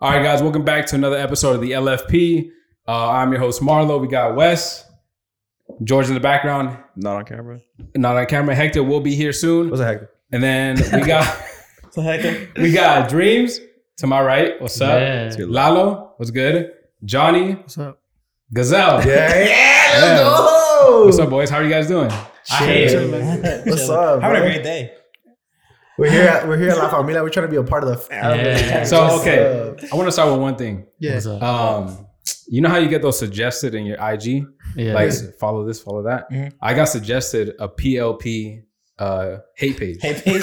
All right, guys, welcome back to another episode of the LFP. Uh, I'm your host Marlo. We got Wes, George in the background, Not on camera. not on camera. Hector will be here soon, What's the heck? and then we got So heck, we got Dreams to my right. What's up? Yeah. Lalo, what's good? Johnny, What's up? Gazelle. Yeah, yeah, Yeah. let's go. What's up, boys? How are you guys doing? I hate Chilling. it. What's up, Having a bro? great day. We're here. At, we're here at La Familia. We're trying to be a part of the family. Yeah. So okay. I want to start with one thing. Yeah. Um, you know how you get those suggested in your IG, yeah. like follow this, follow that. Mhm. I got suggested a PLP uh, hate page. Hey, Paige.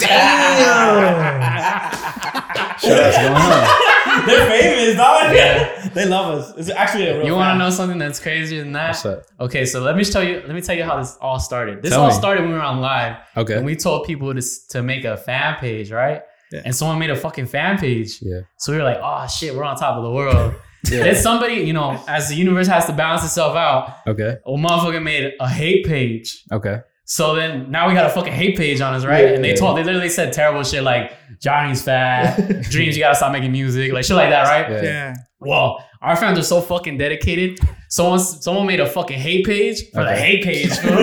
Shit, what's going on? They're famous, dog. Yeah. They love us. It's actually a real. you want to know something that's crazier than that? What's up? Okay, so let me tell you. Let me tell you how this all started. This Tell all me. started when we were on live, Okay. and we told people to to make a fan page, right? Yeah. And someone made a fucking fan page. Yeah. So we were like, oh shit, we're on top of the world. Then somebody, you know, as the universe has to balance itself out, Okay. a motherfucker made a hate page. Okay. So then now we got a fucking hate page on us, right? Yeah. and they told they literally said terrible shit like Johnny's fat, Dreams, you gotta stop making music, like shit like that, right? Yeah. Yeah. Well, our fans are so fucking dedicated. Someone someone made a fucking hate page for the hate page. fool.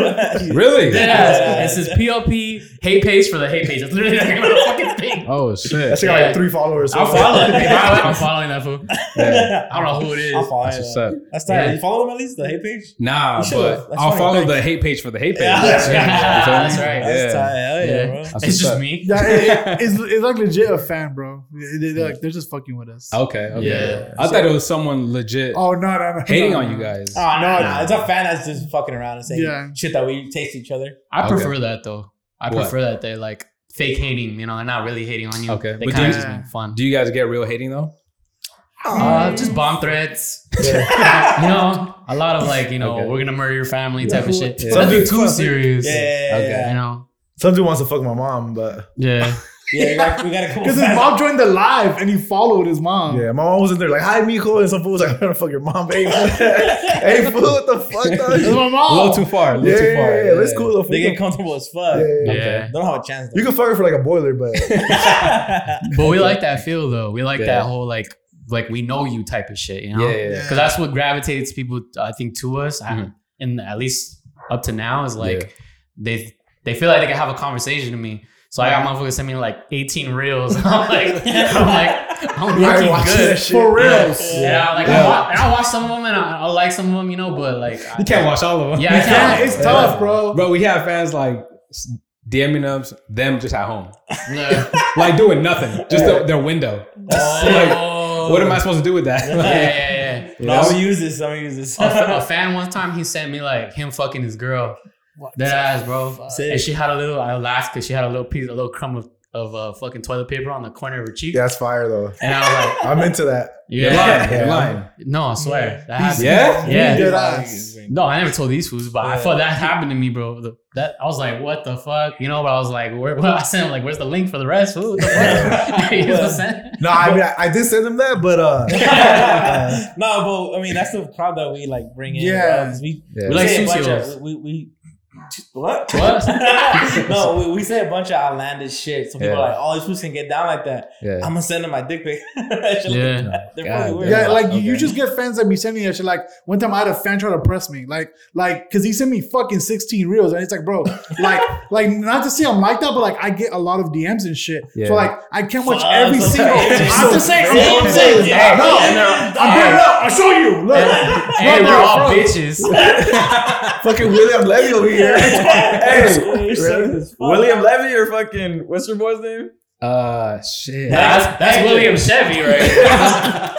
Really? yeah, it says PLP hate page for the hate page. It's literally like a fucking thing. Oh shit. That's got Yeah. like three followers. I'm following. By the way, I'm following that fool. Yeah. I don't know who it is. I'll follow That's it. what's up. That's tight. Yeah. You follow them at least the hate page. Nah, You should've. but That's I'll funny. follow the hate page for the hate page. Yeah, that's right. You feel me? That's right. That's Yeah. tight. Hell yeah, Yeah. bro. That's It's what's just up. me. Yeah, it- it's, it's like legit a fan, bro. They, they, are like, they're just fucking with us. Okay. Okay. Yeah. I thought it was someone legit Oh no, no, no, hating no, on no. you guys. Oh, no, No, no, no. It's a fan that's just fucking around and saying Yeah. shit that we taste each other. I Okay. prefer that though. I What? prefer that they're like fake hating. You know, they're not really hating on you. Okay. They But kind do of you- just make fun. Do you guys get real hating though? Uh, just bomb threats. you know, a lot of like, you know, Okay. we're gonna murder your family type of shit. Yeah. Nothing Some too dude- serious. Yeah, Okay. yeah, You know. Some dude wants to fuck my mom, but Yeah. Yeah. We got, we got a couple Because his fans. mom joined the live and he followed his mom. yeah, my mom was in there like, "Hi, Mijo," and some fool was like, "I'm gonna fuck your mom." Hey, hey, fool, what the fuck? That's dog? my A mom. little too far. A little Yeah, too far. yeah, yeah, that's cool. Though, They get comfortable as fuck. Yeah, yeah, yeah. Yeah. Don't have a chance. You can fuck her for like a boiler, but But we like that feel though. We like Yeah. that whole like like we know you type of shit, you know? Yeah, yeah, yeah. Because that's what gravitates people, I think, to us. I- Mhm. And at least up to now is like Yeah. they they feel like they can have a conversation to me. So I got motherfuckers send me like 18 reels. I'm like, I'm like, I'm you ain't looking watching good. that shit. For real. Yeah, yeah, like Yeah. I, wa- I watch some of them and I, I like some of them, you know, but like I, You can't watch all of them. Yeah, I can't. it's tough, bro. Bro, we have fans like DMing us, them just at home, Yeah. like doing nothing, just their, their window. Oh. What am I supposed to do with that? Yeah, yeah, yeah. No, I'm gonna use this. I'm gonna use this. a, a fan one time he sent me like him fucking his girl. That ass, bro. Sick. And she had a little. I laughed because she had a little piece, a little crumb of, of uh, fucking toilet paper on the corner of her cheek. Yeah, that's fire though. And I was like, I'm into that. You're yeah, lying. You're Yeah. lying. no, I swear that happened. Yeah? Yeah. Good ass. No, I never told these fools, but I thought that happened to me, bro. The- that I was like, what the fuck, you know? But I was like, where? Well, I sent him like, where's the link for the rest? Fool? The fuck? You know what I'm saying? No, I mean I, I did send him that, but uh, no, but I mean that's the crowd that we like bring in. Yeah. we, Yeah. We like say a bunch Sucios. of we we. What? What? no, we, we say a bunch of outlandish shit. So people Yeah. are like, "Oh, these fools can get down like that." Yeah. I'm gonna send them my dick pic. Shit like Yeah. God. Yeah, like you- you just get fans that be sending that shit. Like one time I had a fan try to press me, like, like, cause he sent me fucking 16 reels, and it's like, bro, like, like not to say I'm like that, but like I get a lot of DMs and shit. Yeah. So like I can't watch Fuck, every single. sorry. I'm just saying, So I'm saying, no, And they're- I'm bringing it up. I'll show you. Look, Hey, No, we're all bitches. fucking William Levy over here. Hey, sick as fuck. William Levy or fucking what's your boy's name? Uh, shit. That's that's Hey, William Chevy right here.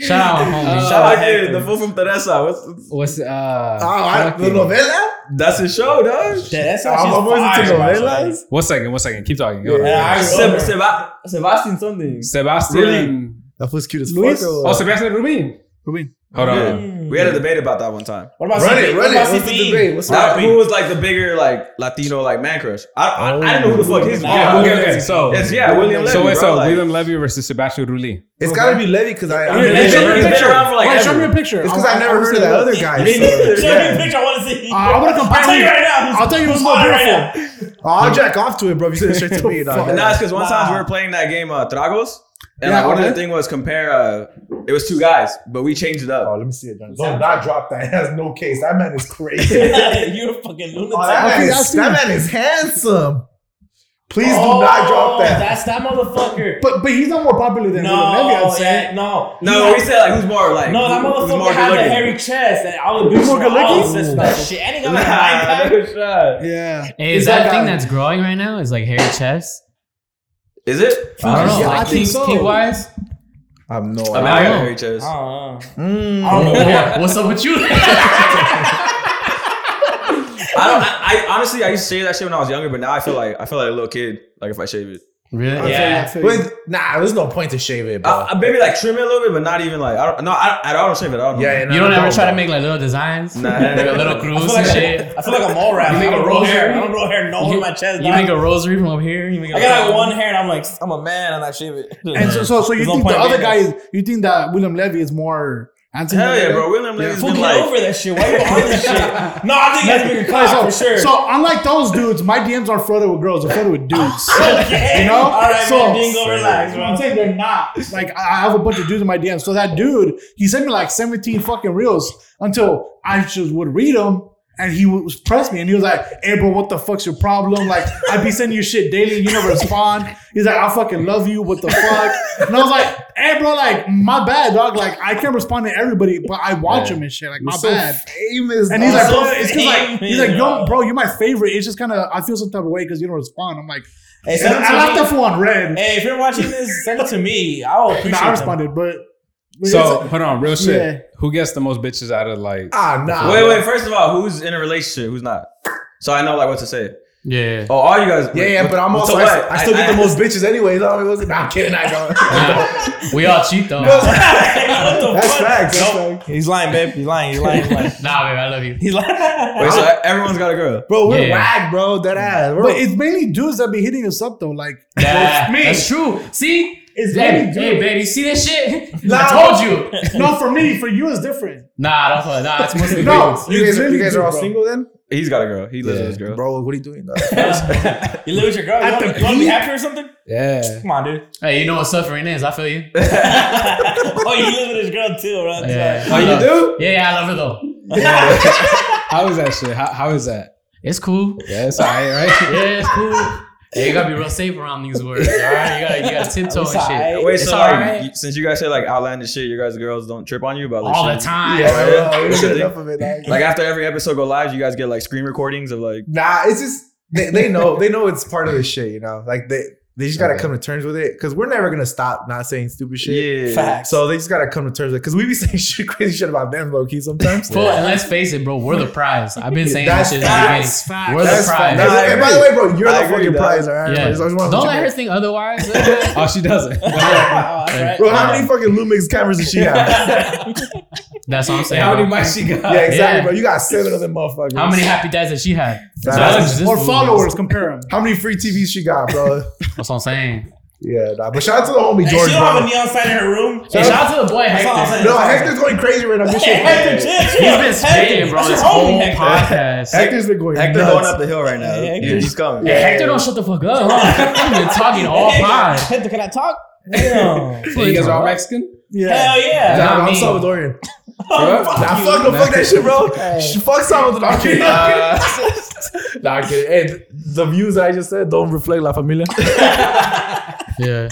Shout out, homie. Uh, Shout out Hector. the fool from Teresa. What's, What's uh? Oh, I, the fucking- novela? that's his show, dog. Yeah, that's I'm actually almost into fire, novelas. One second. One second. Keep talking. Go. Yeah, I Seb- remember. Seba- Sebastian something. Sebastian. That was cute as fuck. though. Oh, Sebastian Rulli. Rulli. Hold on. Mm. We had a debate about that one time. What about Run CP? it, What run it. about What's the debate? What's Now, up? who was like the bigger like Latino like man crush? I I, I didn't know who the fuck his Nah, Oh, was. okay, okay. So, It's yeah, William Levy. so wait, bro, so like, William Levy versus Sebastian Rulli. It's gotta be Levy because I. I He's He's Show me a he's been picture. around for like Wait, show me a picture. It's because I- I I never wanna heard of that other guy. Me so, neither. Show me a picture. I want to see. Uh, I'm gonna compare I'll tell you you. right now. I'll tell you who's Who's more beautiful. right now? Oh, I'll jack off to it, bro. You send it straight to me, dog. Nah, it's because one time we were playing that game uh, Tragos. And Yeah, like one of the thing was compare. Uh, it was two guys, but we changed it up. Oh, let me see it. Don't not drop that. It has no case. That man is crazy. You're a fucking lunatic. Oh, that, man is, that man is handsome. Please Oh, do not drop that. That's that motherfucker. But but he's not more popular than no, William Levy, I'd say. yeah, no, No, He we said like who's more like No, that motherfucker more had the good-looking? hairy chest and all the dudes more were good all looking? sis like shit. And he got like a Nah, nine pack. no shot. Yeah. Hey, is Is that that a thing that's growing right now? Is like hairy chest? Is it? I don't know. Yeah, like I think kink, so. kink wise. I have no I mean, idea. I got know. a. I don't know. Mm. I don't know. What's up with you? I don't. I, I honestly, I used to say that shit when I was younger, but now I feel like I feel like a little kid. Like if I shave it, really? I feel Yeah. feel you. But nah, there's no point to shave it, bro. uh, maybe like trim it a little bit, but not even like I don't. No, I, I don't shave it. I don't know. yeah, You don't ever try to make like little designs, Nah. like a little I cruise feel and like shit. I feel like a mole rat. You I make don't a grow hair. I don't grow hair no You- my chest. You dog. make a rosary from up here. You make a I got like one hair and I'm like I'm a man and I shave it. And so, so, so you There's no think the other being guy there. is you think that William Levy is more handsome? Hell than yeah, the bro. other? William Levy's Fool, been get like. over that shit. Why you on this shit? No, I think that's bigger Okay, cock so, for sure. so unlike those dudes, my DMs aren't flooded with girls; they're flooded with dudes. okay. You know? All right, So- man. Dingo, relax, I'm bro. saying they're not. Like I I have a bunch of dudes in my DMs. So that dude, he sent me like 17 fucking reels until I just would read them. And he was press me and he was like, Hey bro, what the fuck's your problem? Like, I'd be sending you shit daily and you never respond. He's like, I fucking love you. What the fuck? And I was like, Hey bro, like, my bad, dog. Like, I can't respond to everybody, but I watch him and shit. Like, my so bad. famous. And he's like, so bro, it's cause like he's like, yo, bro, you're my favorite. It's just kind of I feel some type of way because you don't respond. I'm like, Hey, send it I left to that me. fool on red. Hey, if you're watching this, send it to me. I will appreciate Nah, I them. responded, but, but So hold on, real shit. Yeah. Who gets the most bitches out of like? ah, nah. Wait, wait. First of all, who's in a relationship? Who's not? So I know like what to say. Yeah. Oh, all you guys. Yeah, yeah, but I'm also what? I, I still get the most bitches anyway. Nah, I'm kidding. I don't. we all cheat though. That's fuck? facts. Nope. facts. He's lying, babe. He's lying. He's lying. He's lying. nah, babe, I love you. He's lying. Wait, so everyone's got a girl. Bro, we're Yeah. whack, bro. Dead ass. We're, but it's mainly dudes that be hitting us up though. Like That- me. That's true. See? It's hey, mainly hey, dudes. you see this shit? Nah. I told you. no, for me, for you, it's different. Nah, don't fuck. Nah, it's mostly No. dudes. you guys, are, you guys do, are all bro. single then? He's got a girl. He lives with his girl. Bro, what are you doing? Though? You live with your girl. You At want, the you want to be peak? happy or something? Yeah. Come on, dude. Hey, you know what suffering is? I feel you. oh, you live with his girl too, bro. Yeah. Oh, you do? Yeah, yeah, I love her though. How is that shit? How, how is that? It's cool. Yeah, it's alright, right? Yeah, it's cool. Yeah, you gotta be real safe around these words. All right, you gotta you gotta tiptoe and It's shit. Wait, It's so like, alright. you- since you guys say like outlandish shit, your guys girls don't trip on you about like all the time. yeah, bro, we What's don't the get thing? enough of it. Like, Like after every episode go live, you guys get like screen recordings of like. nah, it's just they, they know they know it's part of the shit. You know, like they they just gotta Okay. come to terms with it because we're never gonna stop not saying stupid shit. Yeah. Facts. So they just gotta come to terms with it because we be saying shit, crazy shit about them, low key sometimes. Fool, and let's face it, bro, we're the prize. I've been saying That's that shit the beginning. facts, facts. We're the That's prize. fine. And by the way, bro, you're I the agree, fucking dog. prize, all right? Yeah. I just wanna Don't let her think otherwise. Oh, she doesn't. Oh, right. Bro, how many fucking Lumix cameras does she have? That's what I'm saying. How many bro. mics she got? yeah, exactly, Yeah. bro. You got seven of them motherfuckers. How many happy dads has she had? Facts. So I look just Or followers, compare them. How many free TVs she got, bro? That's what I'm saying. yeah, nah. But shout out to the homie Hey, George, she don't have a neon sign in her room. Hey, shout out to the boy That's all I'm Hector. No, Hector's going crazy right now. This Hey. Hector, chill, He's chill. been spitting, bro, That's this your homie, whole Hector. podcast. Hector's been going Hector nuts. going up the hill right now. Hey, Hector. Yeah, he's coming. Hey, Hector, don't shut the fuck up. Huh? I've been talking all Hey, pod. Hector, can I talk? Damn. Yeah, you guys are all Mexican? Yeah. Hell yeah. Nah, I'm me. Salvadorian. Oh, fuck Nah, fuck, no, fuck that shit, bro. Sh- Fuck Salvador. I'm kidding. Uh, Nah, I'm kidding. Hey, the views I just said don't reflect La Familia. Yeah.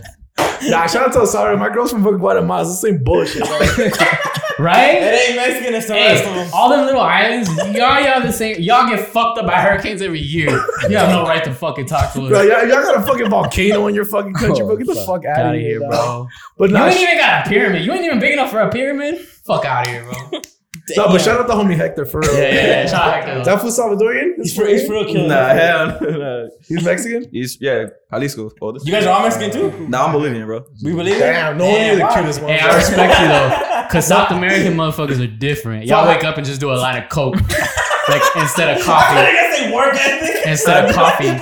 Nah, shout out to Sorry, my girl's from fucking Guatemala. It's the same bullshit. Right? It ain't Mexican, it's the rest of them. all them little islands, y'all, y'all the same. Y'all get fucked up by hurricanes every year. You have no right to fucking talk to us. bro, y'all, y'all got a fucking volcano in your fucking country, bro. Get the oh, fuck out Out of of here, here, bro. But You nah, ain't sh- even got a pyramid. You ain't even big enough for a pyramid. Fuck out of here, bro. no, but shout out to homie Hector for real. Yeah, yeah, yeah. Shout out Hector. Is that for Salvadorian? He's for, he's for real killing nah, it. hell no. He's Mexican? He's yeah, Jalisco. Oh, Oldest. You guys are all Mexican too? Nah, I'm Bolivian, bro. We believe it? Damn, no one Damn, knew the wow. cutest one. Hey, I respect you though, cause South American motherfuckers are different. Y'all wake up and just do a line of coke, like instead of coffee. I guess they work ethic. Instead of coffee.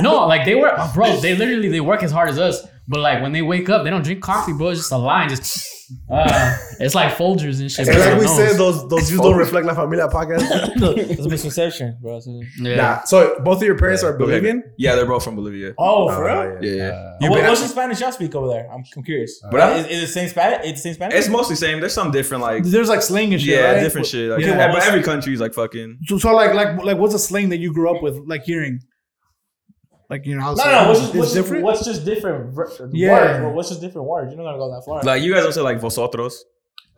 No, like they work, bro. They literally they work as hard as us, But like when they wake up, they don't drink coffee, bro. It's just a line, just uh, it's like Folgers and shit. And like we No. said, those those views don't reflect La Familia podcast. It's a misconception, bro. yeah. Nah. So both of your parents are Bolivian. Yeah, they're both from Bolivia. Oh, Oh, for real? yeah. Yeah, yeah. Uh, You What, been- what's the Spanish y'all speak over there? I'm, I'm curious. But I- is, is it same Spanish? It's the same Spanish. It's mostly same. There's some different like There's like slang and shit. yeah, right? different shit. Like, Yeah. yeah, but what's- every country's like fucking. So, so like like like what's a slang that you grew up with, like hearing? Like you know, how no, no, no. What's just, what's, different. what's just different Yeah. words? bro? What's just different words? You're not gonna go that far. Like you guys don't say like vosotros.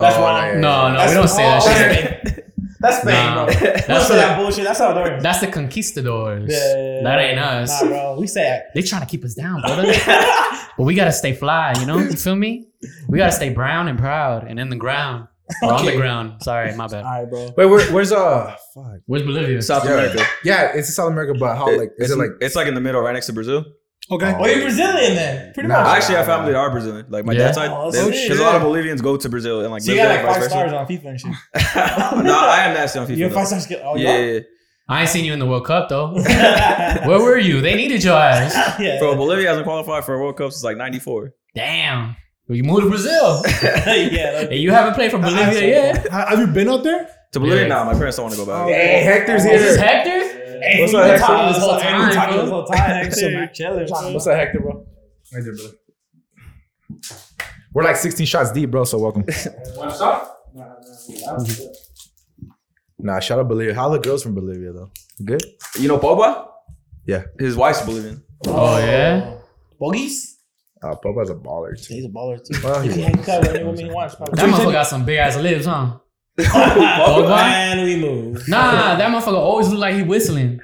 That's Oh, why. yeah, No, no, That's- we don't say that oh, shit. That's Spain, Nah. bro. That's say the- that bullshit. That's Salvadorian. That's the conquistadors. Yeah. That ain't us. Nah, bro. We say They trying to keep us down, brother. but we gotta stay fly, you know? You feel me? We gotta stay brown and proud and in the ground. Or on the ground. Sorry, my bad. All right, bro. Wait, where, where's uh? Fuck. Where's Bolivia? South Yeah. America. Yeah, it's in South America, but how like is it's it like? it's like in the middle, right next to Brazil. okay. Oh, you're Brazilian then. Pretty Nah. much. Actually, I have family that are Brazilian. Like my Yeah? dad's side, Oh, because that's sick. a lot of Bolivians go to Brazil and like So you got like five vice stars versa. on FIFA and shit. no, I am nasty on FIFA. You have though. five stars. Oh, yeah, yeah, yeah. I ain't seen you in the World Cup though. Where were you? They needed your ass. yeah. Bro, Bolivia hasn't qualified for a World Cup since like '94. Damn. Well, you moved to Brazil. yeah. and you haven't played for Bolivia yet. Ha- Have you been out there? To Bolivia, Yeah. nah, my parents don't want to go back. Hey, Hector's Is this. Hector? Hey, What's up, been Hector? this whole time. We been talking bro? this whole time. Hector, chilling. bro. What's up, Hector, bro? Right there, brother. We're like 16 shots deep, bro. So welcome. What's up? Nah, shout out Bolivia. How are the girls from Bolivia though? Good. You know Pogba? Yeah. His wife's Bolivian. Oh yeah. Bogies? Uh, Pogba's a baller too. He's a baller too. Well, He he- can cut with woman he wants. That motherfucker got some big ass lips, huh? Pogba? And we move. Nah, that motherfucker always look like he whistling.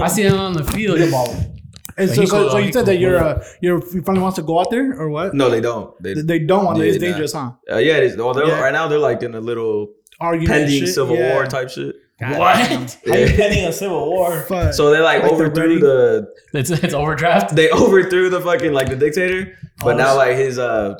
I see him on the field. He's a baller. And so, so, cool, so you said cool. that you're uh, you're you finally wants to go out there or what? No, they don't. They, They don't want to. It's nah. dangerous, huh? uh, yeah, it is. Well, Yeah. right now they're like in a little Argument pending shit, civil yeah. war type shit. What? How you Yeah. pending a civil war? Fuck. So they like, Like overthrew the It's it's overdraft. they overthrew the fucking like the dictator, but Oh, now like his uh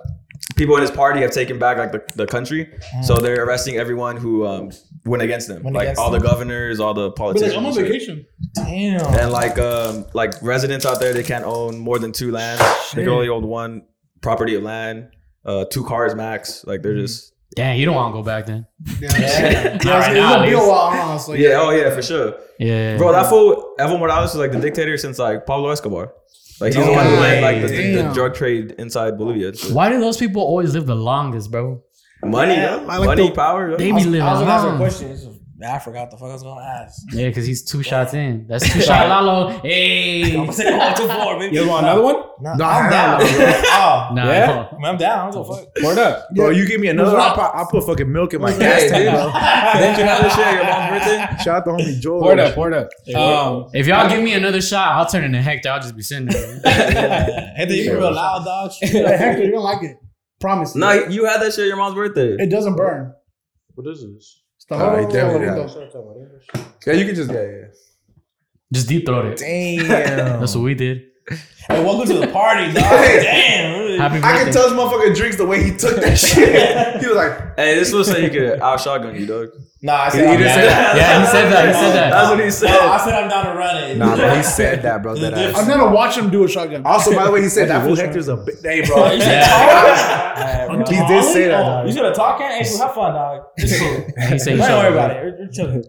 people in his party have taken back like the, the country, Mm. so they're arresting everyone who um went against them, Went like against all them. the governors, all the But politicians, like, I'm on vacation. Damn. and like um like residents out there they can't own more than two lands. They can only own one property of land, uh two cars max. Like they're just Damn, you don't want to go back then. Yeah, Yeah. yeah right it's gonna be a while, huh? Yeah, oh yeah, for sure. Yeah, Bro, that fool Evo Morales was like the dictator since like Pablo Escobar. Like he's the one who led like the, the Damn. drug trade inside Bolivia. and shit. Why do those people always live the longest, bro? Money, Yeah, like money, the- power. yo. They I be living I was gonna ask a long. question. I forgot the fuck I was gonna ask. Yeah, because he's two shots in. That's two shot Lalo. Hey. I'm gonna say oh, two four, baby. You want another one? No, No, I'm hell down. no, oh, Nah, Yeah? no. I mean, I'm down. I don't give a fuck. Pour it up. Bro, you give me another. I'll, put- I'll put fucking milk in my gas tank, bro. Didn't you have this shit your mom's birthday? Shout out to homie George. Pour it up. Pour it up. Um, If y'all give me another shot, I'll turn into Hector. I'll just be sitting there. Hey, you be real loud, dog. Hector, you don't like it. Promise. you. No, you had that shit your mom's birthday. it doesn't burn. What is this? It's the Oh, he whole definitely window. Yeah, you can just yeah, yeah. just deep throat it. Damn. That's what we did. Hey, welcome to the party, dog. Damn. Happy I can birthday. tell this motherfucker drinks the way he took that shit. he was like, Hey, this was say you could out shotgun you, dog. Nah, I He- said he I'm didn't down. say that. Yeah, he said that. He said that. That's what he said. No, I said I'm down to run it. nah, bro, he said that, bro. That There's ass. I'm gonna watch him do a shotgun. Also, by the way, he said that fool Hector's a big. Hey, bro. You Yeah. bro. He did say that, Oh, dog. You should have talked, Hey, so have fun, dog. Just chill. He said Don't shot worry about it. We're, we're chilling.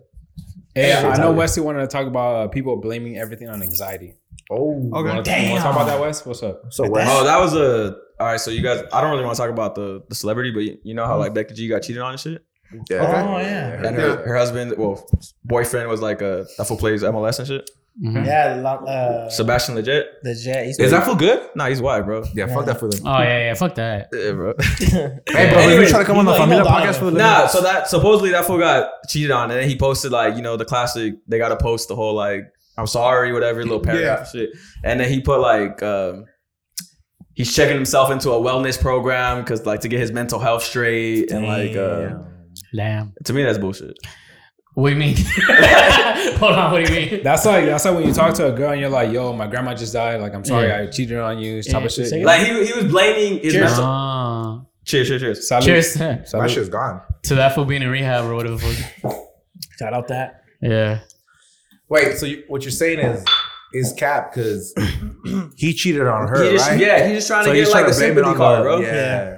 hey, I know Wesley wanted to talk about uh, people blaming everything on anxiety. Oh, Okay. You want to Damn. talk about that, Wes? What's up? so what? Oh, that was a. All right, so you guys, I don't really want to talk about the the celebrity, but you, you know how like Becky G got cheated on and shit, Yeah. Oh, yeah. and her, her husband, well, boyfriend was like a that fool plays MLS and shit. Mhm. Yeah, uh, Sebastian Legit. the jet. He's Is that fool good? Nah, he's white, bro. Yeah, fuck that fool. Oh yeah, yeah. Fuck that. Yeah, bro. Hey, bro, Anyway, you trying to come on the Familia podcast for the Nah, so that supposedly that fool got cheated on, and then he posted like you know the classic. They got to post the whole like I'm sorry, whatever little paragraph and shit, and then he put like um, he's checking himself into a wellness program because like to get his mental health straight, and like uh, Damn. to me that's bullshit. What do you mean? Hold on. What do you mean? That's like that's like when you talk to a girl and you're like, "Yo, my grandma just died. Like, I'm sorry, Yeah. I cheated on you." Type Yeah, of shit. Like he he was blaming his Cheers. mental. Ah. Cheers, cheers, cheers. Salud. cheers My shit's gone. to that for being in rehab or whatever. Shout out that. Yeah. Wait, so you, what you're saying is is cap because he cheated on her, He just- right? Yeah, he's just trying So to get like trying a to blame sympathy on card, bro. Yeah.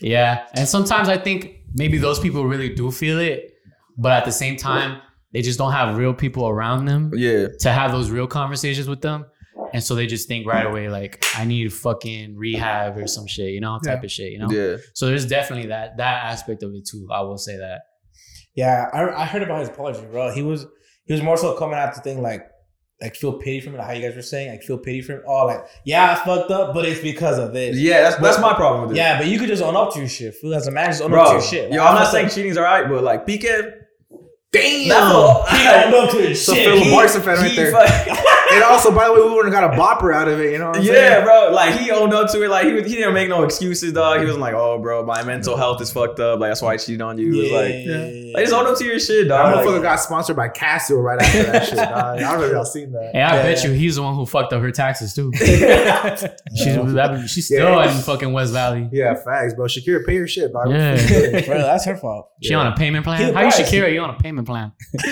Yeah, and sometimes I think maybe those people really do feel it, but at the same time, they just don't have real people around them Yeah. to have those real conversations with them. And so they just think right away, like, I need fucking rehab or some shit, you know, type of shit, you know? Yeah. So there's definitely that that aspect of it too. I will say that. Yeah, I, I heard about his apology, bro. He was he was more so coming out to think like like feel pity for me, like how you guys were saying, like feel pity for him. Oh, like yeah, I fucked up, but it's because of this. Yeah, that's that's my problem with it. Yeah, but you could just own up to your shit. Fool, as a man, just own up to Bro, your shit. yo, Like, I'm not saying up. cheating's alright, but like Piqué, Damn. that's he owned up to his So shit. Philip He- Morrison fan right there. fuck- And also, by the way, we wouldn't have got a bopper out of it. You know what I'm yeah, saying? bro. Like he owned up to it. Like he was, he didn't make no excuses, dog. He wasn't like, "Oh, bro, my mental health is fucked up. Like that's why I cheated on you." It was like, yeah. like just own up to your shit, That dog. motherfucker Like, got sponsored by Casio right after that shit. Dog. I don't know if y'all seen that. Hey, I Yeah. bet you he's the one who fucked up her taxes too. she's that, she's still Yeah. in fucking West Valley. Yeah, facts, bro. Shakira, pay your shit, dog. Yeah. bro, that's her fault. She on a payment plan? the How you price. Shakira? You on a payment plan?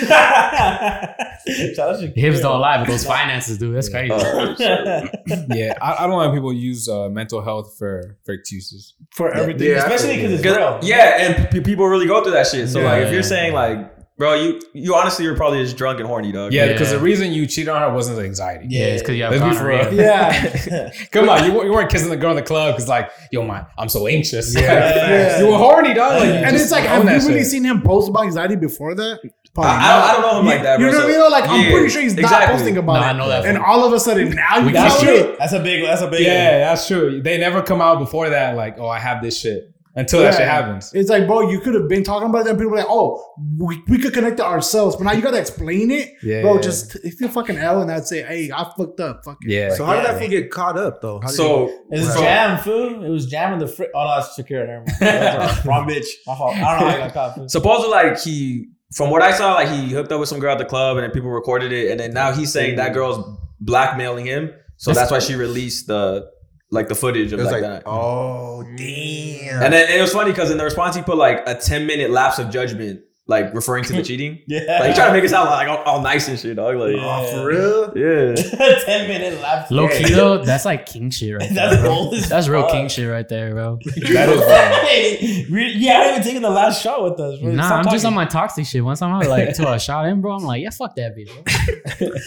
Shout out to Hips don't lie, but those finances do. That's crazy. Yeah, I, I don't like people use uh, mental health for for excuses. for everything, Yeah, especially because it's real. yeah, and p- people really go through that shit. So like, if you're saying like, bro, you you honestly you're probably just drunk and horny, dog. Yeah, Yeah. because the reason you cheated on her wasn't anxiety. yeah, it's because you have Let's be for real. Yeah. Come on, you, weren't- you weren't kissing the girl in the club because like, yo, man, I'm so anxious. Yeah, facts. you were horny, dog. Like, you And just it's like, have you really shit. seen him post about anxiety before that? Probably I, I, not. I don't know him like that, You know what I so- mean? Like, I'm pretty sure he's not exactly. posting No, about I it. know that. And all of a sudden, now you We got That's can it. true. That's a big. That's a big. Yeah, that's true. They never come out before that, like, oh, I have this shit. Until that Yeah. shit happens. It's like, bro, you could have been talking about it, and people were like, oh, we, we could connect to ourselves, but now you got to explain it. Yeah. Bro, just if you fucking L and I'd say, hey, I fucked up. Fuck it. Yeah. So how did Yeah. that fool get caught up though? How did So It was Bro. jam, fool. It was jamming the fr- Oh no, it's Shakira. Never mind. That's Wrong bitch. My fault. I don't know how I got caught. fool. supposedly like he from what I saw, like he hooked up with some girl at the club and then people recorded it, and then now he's saying that girl's blackmailing him. So that's why she released the like the footage it of was like, like, that. oh damn. And then and it was funny because in the response he put like a 10 minute lapse of judgment, like referring to the cheating. Yeah. Like he trying to make it sound like all, all nice and shit, dog. Like, Yeah. oh, for real? yeah. Ten minute lapse. Low key though, that's like king shit right there. That's bro. old That's real fuck. king shit right there, bro. That is bad. Hey, we- you haven't even taken the last shot with us. bro. Nah, Stop I'm just on my toxic shit. Once I'm out, like to a shot in, bro, I'm like, yeah, fuck that bitch.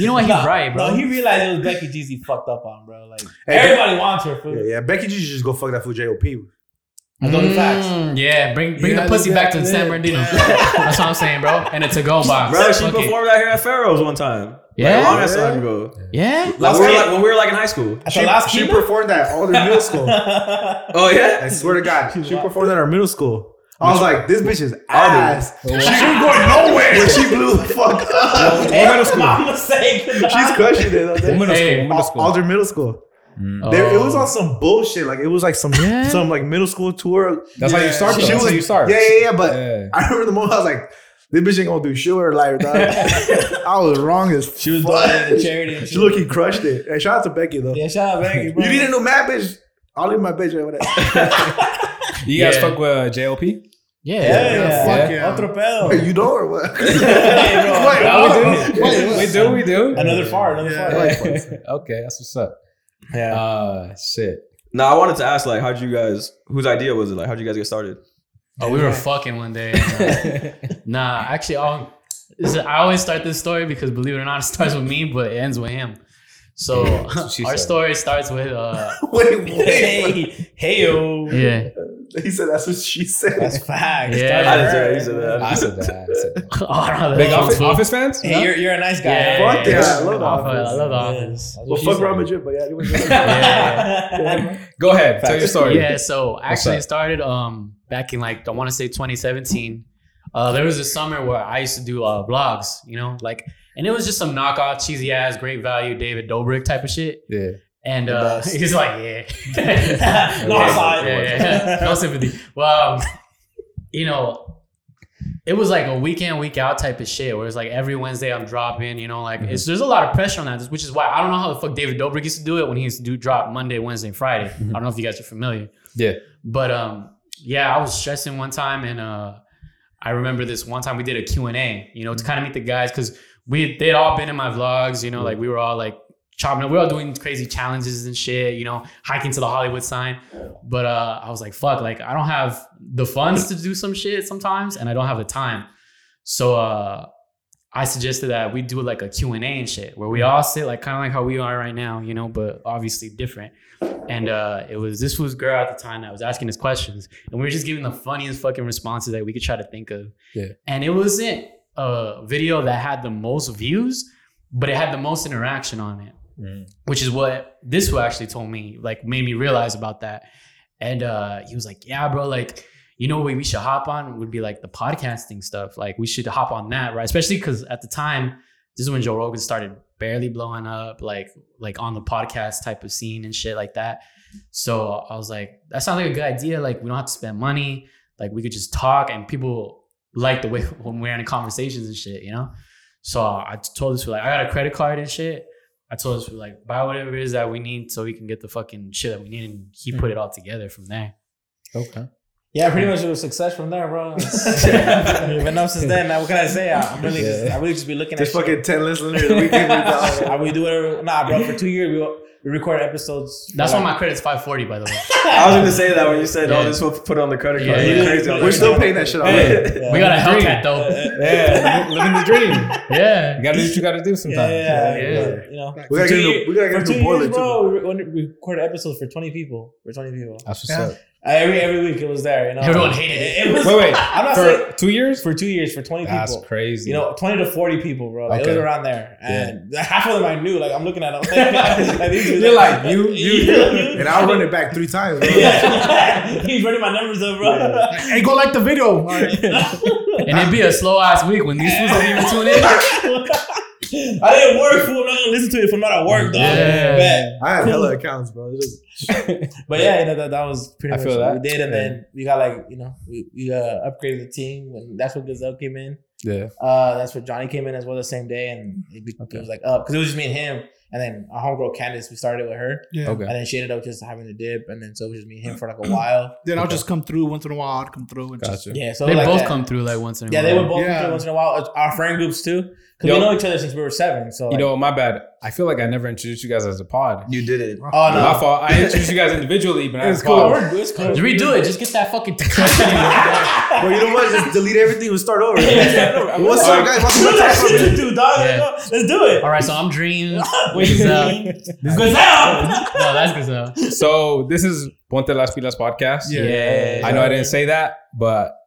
You know what? He's Nah, right, bro. No, he realized it was Becky G's he fucked up on, bro. Like Hey, everybody wants her, fool. Yeah, yeah. Becky G should just go fuck that fool JOP. I know the facts. Mm, Yeah, bring bring Yeah, the pussy back to. San Bernardino. That's what I'm saying, bro. And it's a to go box. Bro, she Fuck it. performed out here at Pharaoh's one time. Yeah? Like, long ass Yeah. time ago. Yeah. Like, Last we were like, when we were like in high school. At She, the last she performed at all their middle school. Oh yeah? I swear to God, she Wow. performed at our middle school. I was like, this bitch is Other. ass. She ain't going nowhere. When she blew the fuck up. Hey, middle school. My mistake. She's crushing it. though. Middle Hey, school, middle school. Alder Middle School. Mm. They- it was Oh. on some bullshit. Like it was like some Yeah. some like middle school tour. That's how you start. though. She That's was- how you start. Yeah, yeah, yeah. But Yeah. I remember the moment I was like, this bitch ain't gonna do shit with her life, dog. I was wrong as She was doing it in charity. and She shit. look, he crushed it. Hey, shout out to Becky though. Yeah, shout out Becky, bro. You need a new map, bitch. I'll leave my bitch right with that. You guys Yeah. fuck with uh, JLP? Yeah. Yeah, yeah. fuck yeah. Otro pedo. Wait, you know or what? Hey, bro. Wait, Yeah, we do. what? we do. We do. Another fart. Another Yeah. fart. okay, that's what's up. Yeah. Uh, shit. No, I wanted to ask like how'd you guys whose idea was it? Like how'd you guys get started? Oh, we were fucking one day. and, uh, nah, actually, I'll, is- I always start this story because believe it or not, it starts with me, but it ends with him. So our said. story starts with uh, wait, wait. Hey, hey, yo. yeah. He said that's what she said. That's facts. Yeah. Started I didn't say that. You said that. I said that. I said that. Oh, I Big office, office fans? Hey, you're, you're a nice guy. Yeah, Fuck yeah, I love The Office. Office. I love the Yeah. office. That's well, what she fuck said. Robin Jip, but yeah. anyway. Yeah. Go ahead. Tell your story. Yeah, so actually it started um back in like I want to say 2017. Uh, there was a summer where I used to do uh, vlogs, you know, like, and it was just some knockoff, cheesy ass, great value David Dobrik type of shit. Yeah. And uh, he's like, yeah, No, yeah, yeah, yeah. no sympathy. Well, um, you know, it was like a weekend, week out type of shit where it's like every Wednesday I'm dropping, you know, like it's there's a lot of pressure on that, which is why I don't know how the fuck David Dobrik used to do it when he used to do drop Monday, Wednesday, Friday. I don't know if you guys are familiar. Yeah. But um, yeah, I was stressing one time, and uh, I remember this one time we did a Q and A, you know, to kind of meet the guys because we they'd all been in my vlogs, you know, like we were all like chopping up. We were all doing crazy challenges and shit, you know, hiking to the Hollywood sign. But uh, I was like, fuck, like I don't have the funds to do some shit sometimes, and I don't have the time. So uh, I suggested that we do like a Q and A and shit, where we all sit like kind of like how we are right now, you know, but obviously different. And uh, it was this was girl at the time that was asking us questions, and we were just giving the funniest fucking responses that we could try to think of. Yeah. And it wasn't a video that had the most views, but it had the most interaction on it, which is what this who actually told me, like made me realize about that. And uh, he was like, "Yeah, bro, like." You know what we should hop on would be like the podcasting stuff. Like we should hop on that, right? Especially because at the time, this is when Joe Rogan started barely blowing up, like like on the podcast type of scene and shit like that. So I was like, that sounds like a good idea. Like we don't have to spend money. Like we could just talk, and people like the way when we're in conversations and shit, you know. So I told this like, I got a credit card and shit. I told us like buy whatever it is that we need so we can get the fucking shit that we need, and he put hmm. it all together from there. Okay. Yeah, pretty much it was success from there, bro. We've been up since then. Now, what can I say? I- I'm really, just, I really just be looking at There's shit. fucking ten listeners. We can I we do whatever. Nah, bro. For two years, we, we record episodes. That's why like- my credit's five forty, by the way. I was gonna say that when you said, oh, Yeah. "Oh, this will put on the credit card." Yeah, You're yeah. crazy. We're still paying that shit off. Yeah. We got a Dream. Hellcat though. Yeah, living the dream. Yeah. You gotta do what you gotta do Yeah, sometimes. yeah, Yeah. yeah. You know, We gotta For get a two new- we gotta get a two new boiler years, too. bro. We, re- we recorded episodes for 20 people. For 20 people. That's what's Yeah. up. Uh, every every week it was there. You know, Everyone hated it. was, Wait, wait. I'm not saying two years? for two years for 20 That's people. crazy. You know, 20 to 40 people, bro. Like, It was around there. And half of them I knew. Like, I'm looking at them. Like, like, You're like, you, you, you. And I'll run it back three times. Bro. Yeah. He's running my numbers up, bro. Hey, go like the video. All right. And it'd be a slow ass week when these fools didn't even tune in. I didn't work, fool. I'm not gonna listen to it if I'm not at work, though. Yeah. Bet. I had hella accounts, bro. Just, But yeah, you know that, that was pretty I much feel what that. we did, and Yeah. then we got like you know we, we uh, upgraded the team, and that's when Gazelle came in. Yeah. Uh, that's where Johnny came in as well the same day, and it, be, Okay. it was like up because it was just me and him, and then our homegirl Candace, we started with her, Yeah. Okay. and then she ended up just having to dip, and then so it was just me and him for like a while. Then I'll Okay. just come through once in a while. I'd come through and just Gotcha. Yeah, so They like both that. come through like once in a Yeah, while. Yeah, they would both Yeah. come through once in a while. Our friend groups too, because Yo. we know each other since we were seven. So You know, my bad. I feel like I never introduced you guys as a pod. You did it. oh no, My fault. I introduced you guys individually, but not as It's a cool. pod. We're it's cool. Redo it. Just get that fucking. bro, you know what? Just delete everything and start over. Yeah. What's up, guys? Welcome Do to that shit to do, dog. Yeah. Let's do it. All right, so I'm Dream. Wait, Gazelle. Gazelle. No, that's Gazelle. So this is Ponte Las Pilas podcast. Yeah. Yeah. I know I didn't say that, but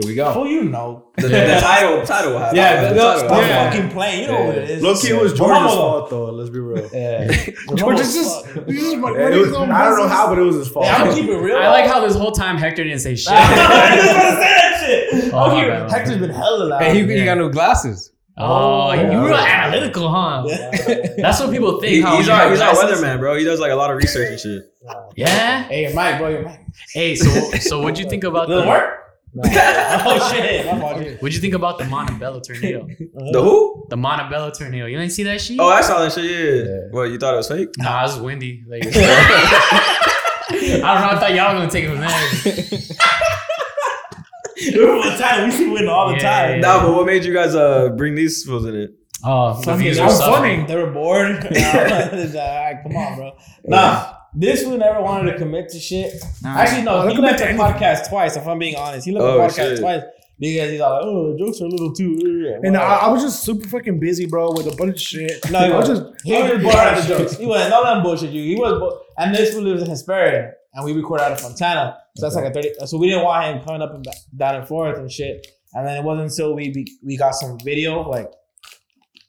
here we go. Who you know? The, the title, title. has- Yeah, the the- title. Stop Yeah. fucking playing. You know what it is. Low key, it was Yeah. George's fault, though. Let's be real. Yeah. George is just, he's just Yeah, running it his was- I don't know how, but it was his fault. Yeah, I'm gonna keep it real. I like how this whole time Hector didn't say shit. I was gonna say that shit. Oh, Oh, my here, bad, Hector's been hella loud. Hey, he, he got new glasses. Oh, oh you Yeah. were analytical, huh? Yeah. That's what people think. He- he's our he's our weatherman, bro. He does like a lot of research and shit. Yeah. Hey, Mike, mic, bro, your mic. Hey, so so what'd you think about the work? oh shit! My. What'd you think about the Montebello tornado? The who? The Montebello tornado. You didn't see that shit? Oh, I saw that shit. Yeah. Well, you thought it was fake? Nah, it was windy. Like, I don't know. I thought y'all were gonna take it from there. all the time. We see win all the Yeah, time. yeah. Nah, but what made you guys uh bring these fools in it? Oh, the Funny, views I'm are suffering. They were bored. Nah, come on, bro. Nah, this fool never wanted to commit to shit. Actually, no, I'll he commit left the to podcast twice. If I'm being honest, he left Oh, the podcast shit. twice because he's all like, "Oh, the jokes are a little too." uh, And I. I was just super fucking busy, bro, with a bunch of shit. No, he I was just He was just bored out of the jokes. He was not that bullshit you. He was, bu- and this fool lives in Hesperia, and we record out of Fontana, so that's like a thirty. So we didn't want him coming up and back, down and forth and shit. And then it wasn't until we we, we got some video like.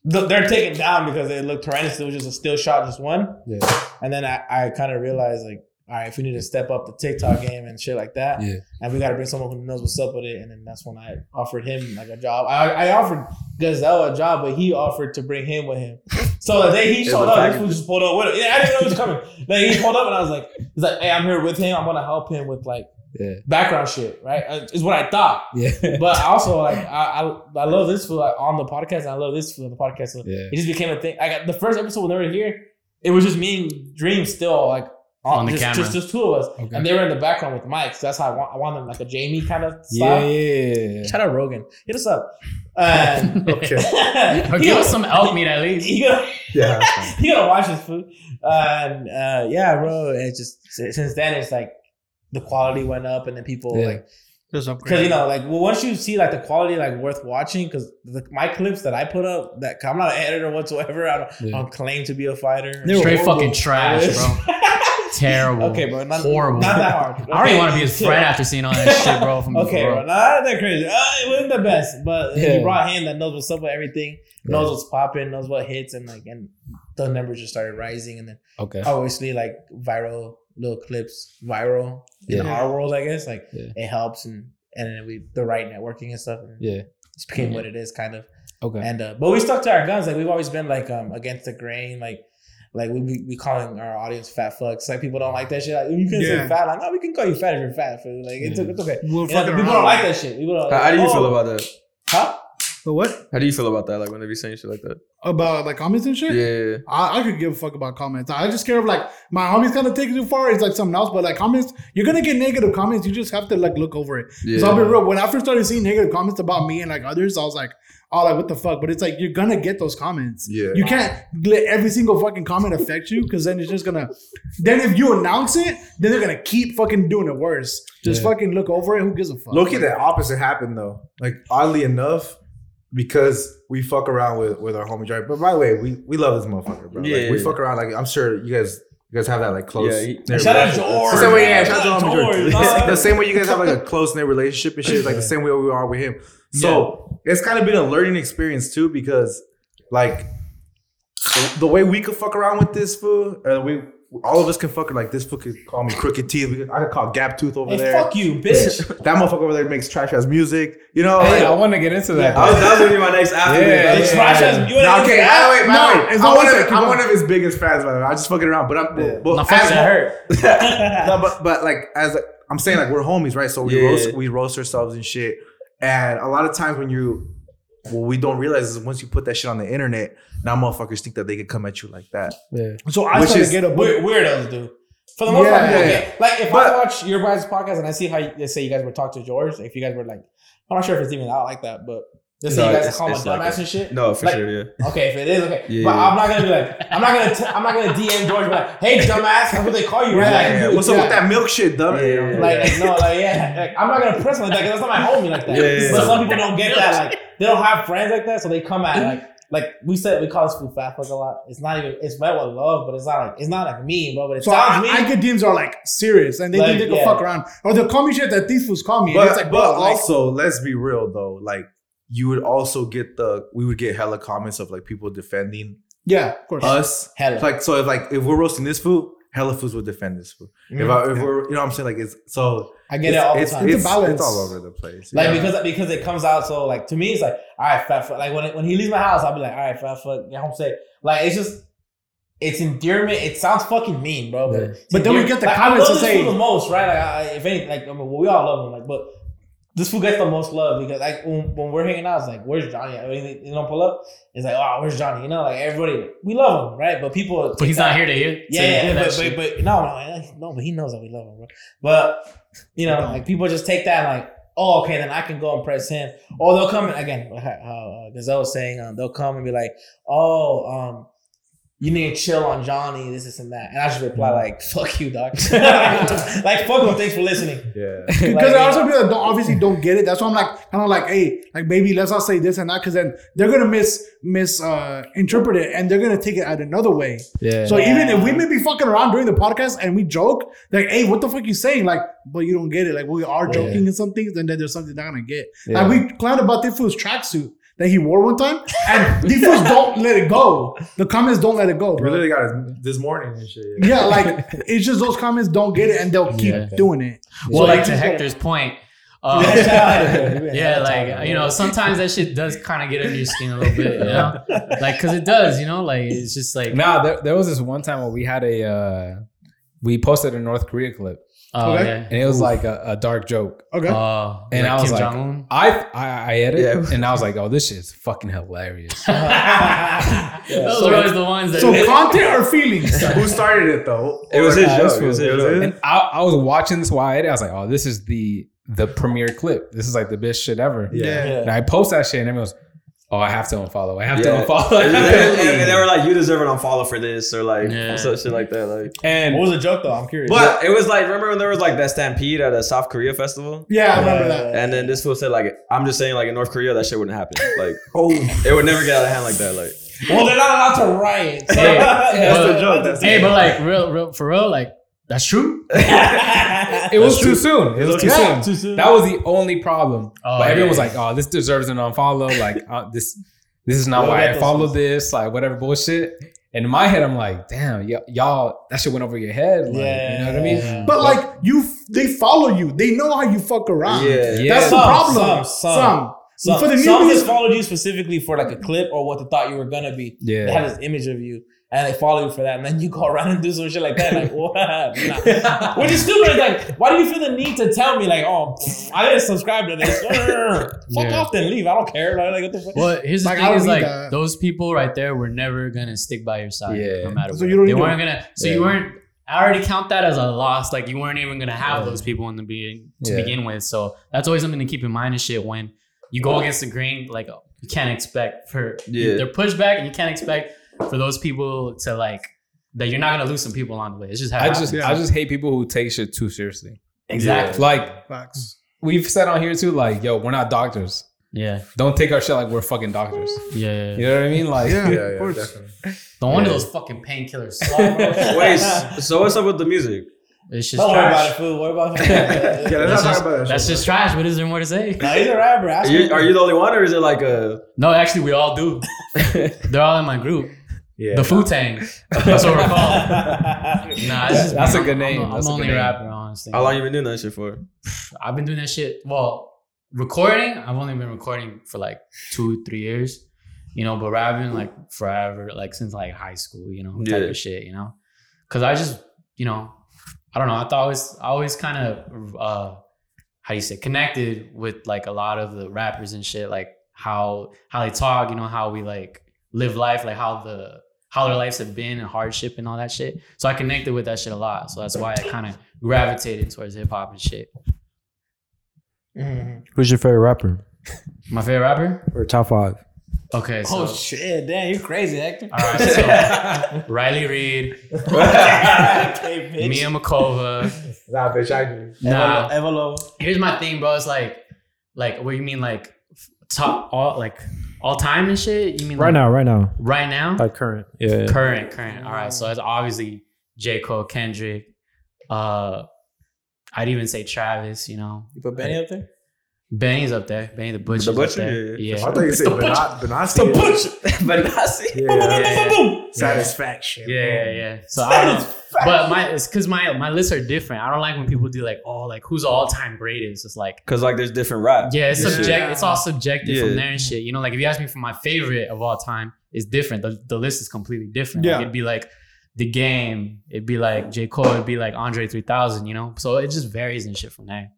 Th- They're taken down because it looked horrendous. It was just a still shot, just one. Yeah. And then I, I kind of realized like, all right, if we need to step up the TikTok game and shit like that, Yeah. and we got to bring someone who knows what's up with it. And then that's when I offered him like a job. I, I offered Gazelle a job, but he offered to bring him with him. So the day he showed up, this fool just pulled up with him. Yeah, I didn't know he was coming. Like he pulled up, and I was like, he's like, hey, I'm here with him. I'm gonna help him with like Yeah. background shit, right? Uh, Is what I thought. Yeah. But also like I I, I love this fool like, on the podcast. And I love this fool on the podcast. So Yeah. it just became a thing. I got the first episode when they were here. It was just me and Dream still like On the just, camera. Just, just two of us, Okay. and they were in the background with mics. That's how I want. I want them like a Jamie kind of Yeah, style. yeah. Shout out Rogan. Hit us up. And Okay. Or give us some elk meat at least. He gonna, Yeah. that's fine. he gonna watch his food. And uh, yeah, bro. It's just since then it's like the quality went up, and then people Yeah. like Just because you know like well once you see like the quality like worth watching because my clips that I put up that I'm not an editor whatsoever. I don't, I don't claim to be a fighter. They were Straight fucking trash, bro. Terrible. Okay, bro. Not, Horrible. Not that hard. I don't even want to be his friend after seeing all that shit, bro. From Okay, before. bro. Not that crazy. Uh, it wasn't the best, but Yeah. he brought him that knows what's up with everything, knows Yeah. what's popping, knows what hits, and like, and the numbers just started rising, and then Okay. obviously like viral little clips, viral in our world, I guess. Like Yeah. it helps, and and then we the right networking and stuff. And Yeah. It's became what it is, kind of. Okay. And uh, but we stuck to our guns. Like we've always been like um against the grain. Like like we we, we calling our audience fat fucks. Like people don't like that shit. Like, you can Yeah. say fat. Like no, we can call you fat if you're fat. Like it's, Yeah. it's okay. We're You know, people don't like that shit. People don't, How, how do you oh, feel about that? Huh? But what How do you feel about that? Like when they be saying shit like that? about like comments and shit? Yeah. I, I could give a fuck about comments. I just care if like my homies kind of take it too far. It's like something else, but like comments, you're gonna get negative comments. You just have to like look over it. Yeah. So I'll be real. When I first started seeing negative comments about me and like others, I was like, oh, like what the fuck? But it's like you're gonna get those comments. Yeah. You can't let every single fucking comment affect you because then it's just gonna. Then if you announce it, then they're gonna keep fucking doing it worse. Just Yeah. fucking look over it. Who gives a fuck? Look at Like, the opposite happened though. Like oddly enough, because we fuck around with with our homie Jerry. But by the way, we we love this motherfucker, bro. Yeah, like, we yeah. fuck around. Like I'm sure you guys you guys have that like close. Yeah, he- Shout out relationship. George. The same way, yeah, shout out Shout to George. George, the same way you guys have like a close knit relationship and shit. Like the same way we are with him. So it's kind of been a learning experience too because like the, the way we could fuck around with this fool, or we all of us can fuck like this fool could call me crooked teeth. I could call gap tooth over Hey, there. fuck you, bitch. That motherfucker over there makes trash ass music. You know, Hey, like, I want to get into that. I was, that was gonna be my next after. Yeah, yeah, trash yeah. as you No, okay, even by the way, by No, the way, it's I'm, one of, I'm one of his biggest fans. By the way, I'm just fucking around, but I'm Yeah. but My as- that hurt. no, but but like as I'm saying, like we're homies, right? So we Yeah. roast we roast ourselves and shit. And a lot of times when you what we don't realize is once you put that shit on the internet, now motherfuckers think that they can come at you like that. Yeah. So I Which started is- to get a Weird, weirdos, do. For the most Yeah, part, people yeah, get- like if But- I watch your guys' podcast and I see how you, let's say you guys were talking to George, if you guys were like, I'm not sure if it's even out like that, but let's say No, you guys call him a it's like dumbass and shit. No, for Like- sure, yeah. Okay, if it is okay, Yeah, but yeah. I'm not gonna be like, I'm not gonna, t- I'm not gonna DM George, be like, hey, dumbass, that's what they call you, right? Like, Yeah, dude, What's up with that milk shit, dumb? Yeah, yeah, yeah. Like, like, no, like, yeah, like, I'm not gonna press him like that because that's not my homie like that. Yeah, yeah, but yeah. some people don't get that. Like, they don't have friends like that, so they come at like, like we said, we call this food fat fuck a lot. It's not even, it's met with love, but it's not like, it's not like mean, bro. But it So sounds I, mean. I get DMs are like serious and they Like, think they can yeah. fuck around. Or they'll call me shit that these fools call me. and But, it's like, but bro, like, also, let's be real though. Like you would also get the we would get hella comments of like people defending yeah, of course. us. Hella. Like so, if like if we're roasting this food, hella foods would defend this food. If mm-hmm. I, if we're you know what I'm saying like it's so I get it all the it's, time. It's a balance. it's all over the place. Like Yeah. because because it comes out so like to me it's like all right fat fuck like when it, when he leaves my house I'll be like all right fat fuck get home safe like it's just it's endearment it sounds fucking mean bro but, Yeah. But then we get the like, comments I love to this say- the most right like I, if anything like I mean, well, we all love him like but this food gets the most love because like when, when we're hanging out it's like where's Johnny I mean, you don't pull up it's like oh where's Johnny you know like everybody we love him right but people But he's not here to hear. yeah, hear yeah, that but, but, but no, no, no, but he knows that we love him, bro. But you know, like people just take that like, oh, okay, then I can go and press him, or they'll come again, how uh, Gazelle was saying, um, they'll come and be like, oh, um, you need to chill on Johnny, this, this, and that, and I just reply like, fuck you, dog, like fuck him, thanks for listening. yeah. Because Like, there are some people that don't, obviously don't get it. That's why I'm like, kind of like, hey, like maybe let's not say this and that, because then they're gonna mis mis uh, interpret it and they're gonna take it out another way. Yeah. So even if we may be fucking around during the podcast and we joke, like, hey, what the fuck you saying? Like, but you don't get it. Like we are joking in some things, and then there's something they're not gonna get. Yeah. Like we clowned about this fool's tracksuit that he wore one time, and these fools don't let it go. The comments don't let it go, We bro. literally got it this morning and shit. Yeah, like it's just those comments don't get it, and they'll keep Yeah. doing it. well, So like you to just gotta- Hector's point. Uh, yeah, like you know, sometimes that shit does kind of get under your skin a little bit, you know, like because it does, you know, like it's just like Nah, there, there was this one time where we had a uh we posted a North Korea clip Oh, Okay. yeah. and it was like a, a dark joke. Okay. Uh, And like I was Kim like, Jong-un? I I, I edit Yeah. and I was like, oh, this shit is fucking hilarious. Those So- are always the ones that. so content or feelings? Who started it though? It was Or- his Uh, joke. this It was was- his it was joke. his? and I, I was watching this while I edit. I was like, oh, this is the the premiere clip. This is like the best shit ever. Yeah. And I post that shit and everyone goes, oh, I have to unfollow. I have Yeah. to unfollow. and, and- and they were like, "You deserve an unfollow for this," or like Yeah. some shit like that. Like, and What was the joke though? I'm curious. but it was like, remember when there was like that stampede at a South Korea festival? Yeah, I remember that. And then this fool said, like, I'm just saying, like, in North Korea, that shit wouldn't happen. Like, Oh, it would never get out of hand like that. Like, well, they're not allowed to riot. So Hey, that's but- the joke. That's hey, it. but like real, real for real, like that's true. it was too soon. It was too Yeah, soon. too soon. That was the only problem. Oh, but everyone was like, "Oh, this deserves an unfollow." Like uh, this, this is not why I this followed this. Like whatever bullshit. And in my head, I'm like, "Damn, y- y'all, that shit went over your head." Like, you know what I mean? Yeah. But like you, they follow you. They know how you fuck around. yeah. Yeah. That's the Some, problem. some, some. Some, For the some newbies- just followed you specifically for like a clip or what they thought you were gonna be. Yeah. They had this image of you and they follow you for that, and then you go around and do some shit like that. Like what? Nah. Which is stupid. It's like, why do you feel the need to tell me like, oh, pff, I didn't subscribe to this? Fuck Yeah. off, then leave. I don't care. Like, what the fuck? Well, here's the Like, I thing: is like that. those people right there were never gonna stick by your side, Yeah. no matter So what. you don't they weren't gonna. So Yeah. you weren't. I already count that as a loss. Like you weren't even gonna have Yeah. those people in the beginning to Yeah. begin with. So that's always something to keep in mind and shit. When you go against the grain, like you can't expect for Yeah. their pushback, and you can't expect for those people to like that. You're not gonna lose some people along the way. It's just how I it just, happens. I just hate people who take shit too seriously. exactly. Like Facts. we've said on here too, like, yo, we're not doctors. Yeah, Don't take our shit like we're fucking doctors. yeah. yeah. You know what I mean? Like, Yeah, yeah, of yeah, course. definitely. Don't wonder Yeah. those fucking painkillers. Wait, so what's up with the music? It's just Don't worry about it, trash. fool. Worry about it. Yeah, yeah, let's That's not just, talk about that. that's shit, just trash. What is there more to say? Nah, he's a rapper. Are you, are you the only one, or is it like a? No, actually, we all do. They're all in my group. Yeah. The Fu Tang. That's what we're called. Nah, it's just That's a I'm- good I'm name. the- I'm, That's the a good only name. rapper, honestly. How long you been doing that shit for? I've been doing that shit. Well, recording, I've only been recording for like two, three years. You know, but rapping like forever, like since like high school. You know, type Yeah. of shit. You know, because I just, you know, I don't know. I thought I was, I always kind of, uh, how do you say, connected with like a lot of the rappers and shit, like how how they talk. You know, how we like live life, like how the how their lives have been and hardship and all that shit. So I connected with that shit a lot. So that's why I kind of gravitated towards hip hop and shit. Mhm. Who's your favorite rapper My favorite rapper? or top five? Okay, so Oh shit! Damn, you're crazy, Hector. all right, so Riley Reid, okay, bitch. Mia Malkova. Nah, bitch, I do. Nah, Evelo. here's my thing, bro. It's like, like, what you mean, like top all like all time and shit? You mean Right like, now, right now, Right now? like current. Yeah. current, current. All right, so it's obviously J Cole, Kendrick. Uh, I'd even say Travis. You know, You put Benny up there? Benny's up there. Benny the Butcher's The Butcher? there. Yeah, Yeah. I thought you said Benassi. Benassi. but not see. Yeah. Yeah. Satisfaction. Yeah, yeah, yeah. So I don't. But my it's because my my lists are different. I don't like when people do like, oh, like who's all time greatest. It's like, Cause like there's different rap. yeah, it's Yeah. subject. It's all subjective Yeah. from there and shit. You know, like if you ask me for my favorite of all time, it's different. The, the list is completely different. Yeah. Like, it'd be like the game. It'd be like J Cole. It'd be like Andre three thousand. You know, so it just varies and shit from there.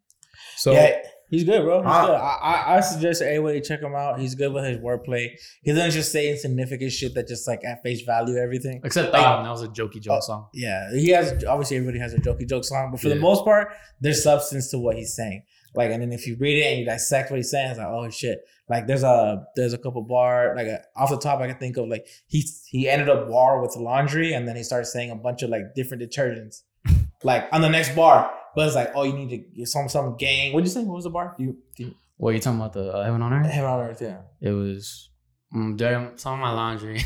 so yeah, he's good, bro. He's Ah. good. I, I, I suggest everybody check him out. He's good with his wordplay. He doesn't just say insignificant shit that just like at face value everything. Except Like- that, that was a jokey joke Oh, song. Yeah, he has obviously everybody has a jokey joke song, but for the most part, there's substance to what he's saying. Like, and then if you read it and you dissect what he's saying, it's like, oh shit. Like, there's a there's a couple bar like a, off the top I can think of like he he ended up bar with laundry and then he starts saying a bunch of like different detergents, like on the next bar. But it's like, oh, you need to get some some gang. What'd you say? What was the bar? You, you What are you talking about? The uh, Heaven on Earth? Heaven on Earth, yeah. It was mm, dirty, some of my laundry.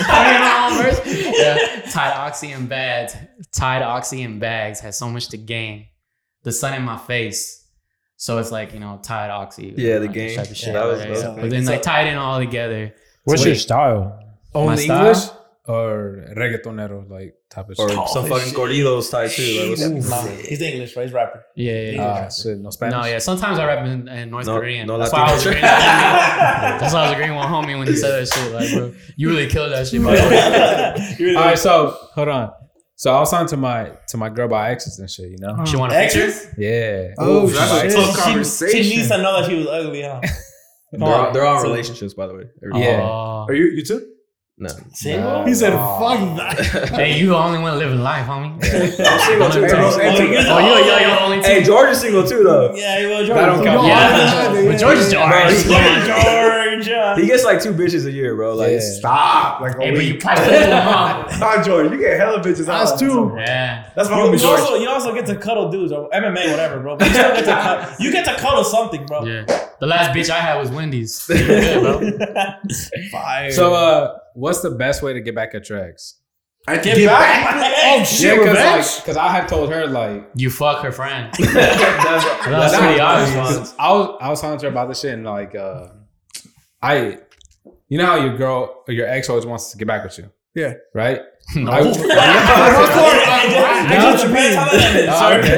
I don't know, verse. Yeah. Tide Oxy and bags. Tide Oxy and bags has so much to gain. The sun in my face. So it's like, you know, Tide Oxy. Yeah, the like, game. Type of shit. Yeah, that was yeah. cool. But then like tied in all together. What's So your wait, style? only style? English or reggaetonero like type of Or shit. some fucking corridos type too. Like, what's Nah, he's English, right? He's rapper. Yeah, yeah, yeah. Ah, shit, no Spanish. No, yeah. Sometimes I rap in, in North No- Korean. no That's why I was Latino. agreeing. with homie. That's why I was agreeing with homie when he said that shit. Like, bro, you really killed that shit, bro. All right, so hold on. So I was talking to my to my girl about exes and shit, you know? She want a picture? Exes? Yeah. Oh, that's a tough She, conversation. she needs to know that she was ugly, huh? They're all, they're all relationships, by the way. Yeah. Oh. Are you you too? No. Single? He said, "Fuck that." Hey, you the only one living life, homie. I'm single too. Hey, bro, oh, Tom. hey, Oh, you're the Oh, you, only you're, one. you're only two. Hey, George is single too, though. Yeah, well, George. That don't count. yeah, Yeah. but George is George. Bro, he's- Come on. Georgia. He gets like two bitches a year, bro. Like, Yeah. Stop. Like, Hey, but you week. probably live with them. Nah, George, you get hella bitches. That's out. two. Yeah. That's my You, homie you George. also, you also get to cuddle dudes or MMA, whatever, bro. But you, still get to cuddle, you get to cuddle something, bro. Yeah. The last bitch I had was Wendy's. You bro. Fire. So uh what's the best way to get back at your? I get, back. Oh shit, Yeah, because like, I had told her like You fuck her friend. that's, That's pretty my obvious. response. I was I was talking to her about this shit and like uh I you know how your girl or your ex always wants to get back with you. Yeah. Right? No. I-.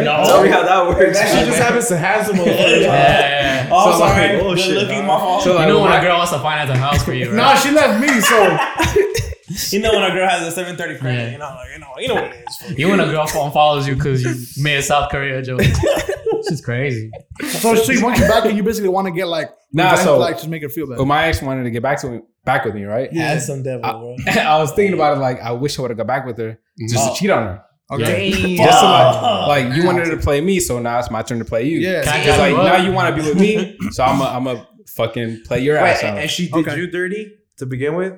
No. Tell me how that works. That shit just happens to have some motherfuckers. Yeah. Oh, So, sorry. like, oh, Good shit, looking, nah. my fault. So, You like, know when a girl wants to finance a house for you, right? Nah, she left me, so you know when a girl has a 730 friend, Yeah. you know, you know, you know what it is. You when a girl phone follows you because you made a South Korea joke. This is crazy. so she wants you back, and you basically want to get like Nah, so- like just make her feel better. Well, my ex wanted to get back to me back with me, right? Yeah. Handsome devil, bro. I was thinking about it like I wish I would have got back with her just Oh. to cheat on her. Okay. Just to like, Oh. like you wanted to play me, so now it's my turn to play you. Yeah. Can Because like now you want to be with me, so I'm a, I'm a fucking play your Wait, ass and, out. and she did Okay. you dirty to begin with?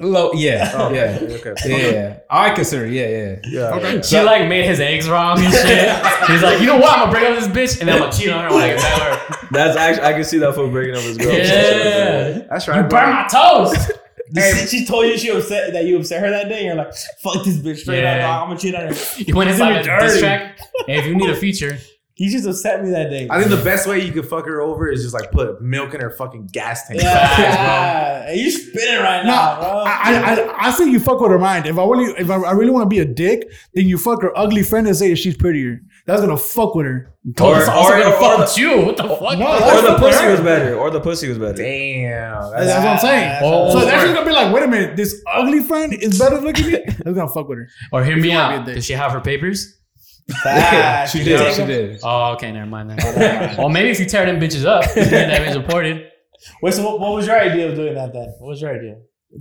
Low, yeah, Oh, yeah, Okay. yeah. I consider, yeah, yeah. Yeah. Okay. She like made his eggs wrong and shit. He's like, you know what? I'm gonna break up this bitch and then I'm gonna cheat on her when I get back. That's actually I can see that for breaking up his girl. Yeah. That's right. You right. burn my toast. Hey, she told you she upset that you upset her that day. You're like, fuck this bitch straight Yeah. up. I'm gonna cheat on her. You went inside a dirty. diss track. Hey, if you need a feature, He just upset me that day. I think the best way you could fuck her over is just like put milk in her fucking gas tank. yeah, Facts, yeah. Hey, you spinning right now, Nah, bro. I, I, I think you fuck with her mind. If I really, if I, I really want to be a dick, then you fuck her ugly friend and say that she's prettier. That's gonna fuck with her. Or, it's also or, gonna or, fuck the, with you. What the fuck? No, or the pussy her. was better. Or the pussy was better. Damn. That's, that's what I'm saying. Oh, so or- that's gonna be like, wait a minute, this ugly friend is better looking than me. That's gonna fuck with her. Or hear me wanna be a out. Does she have her papers? Facts. She You did, take she did. Oh, okay, never mind then. Well, maybe if you tear them bitches up, you that bitch reported. Wait, so what, what was your idea of doing that then? What was your idea?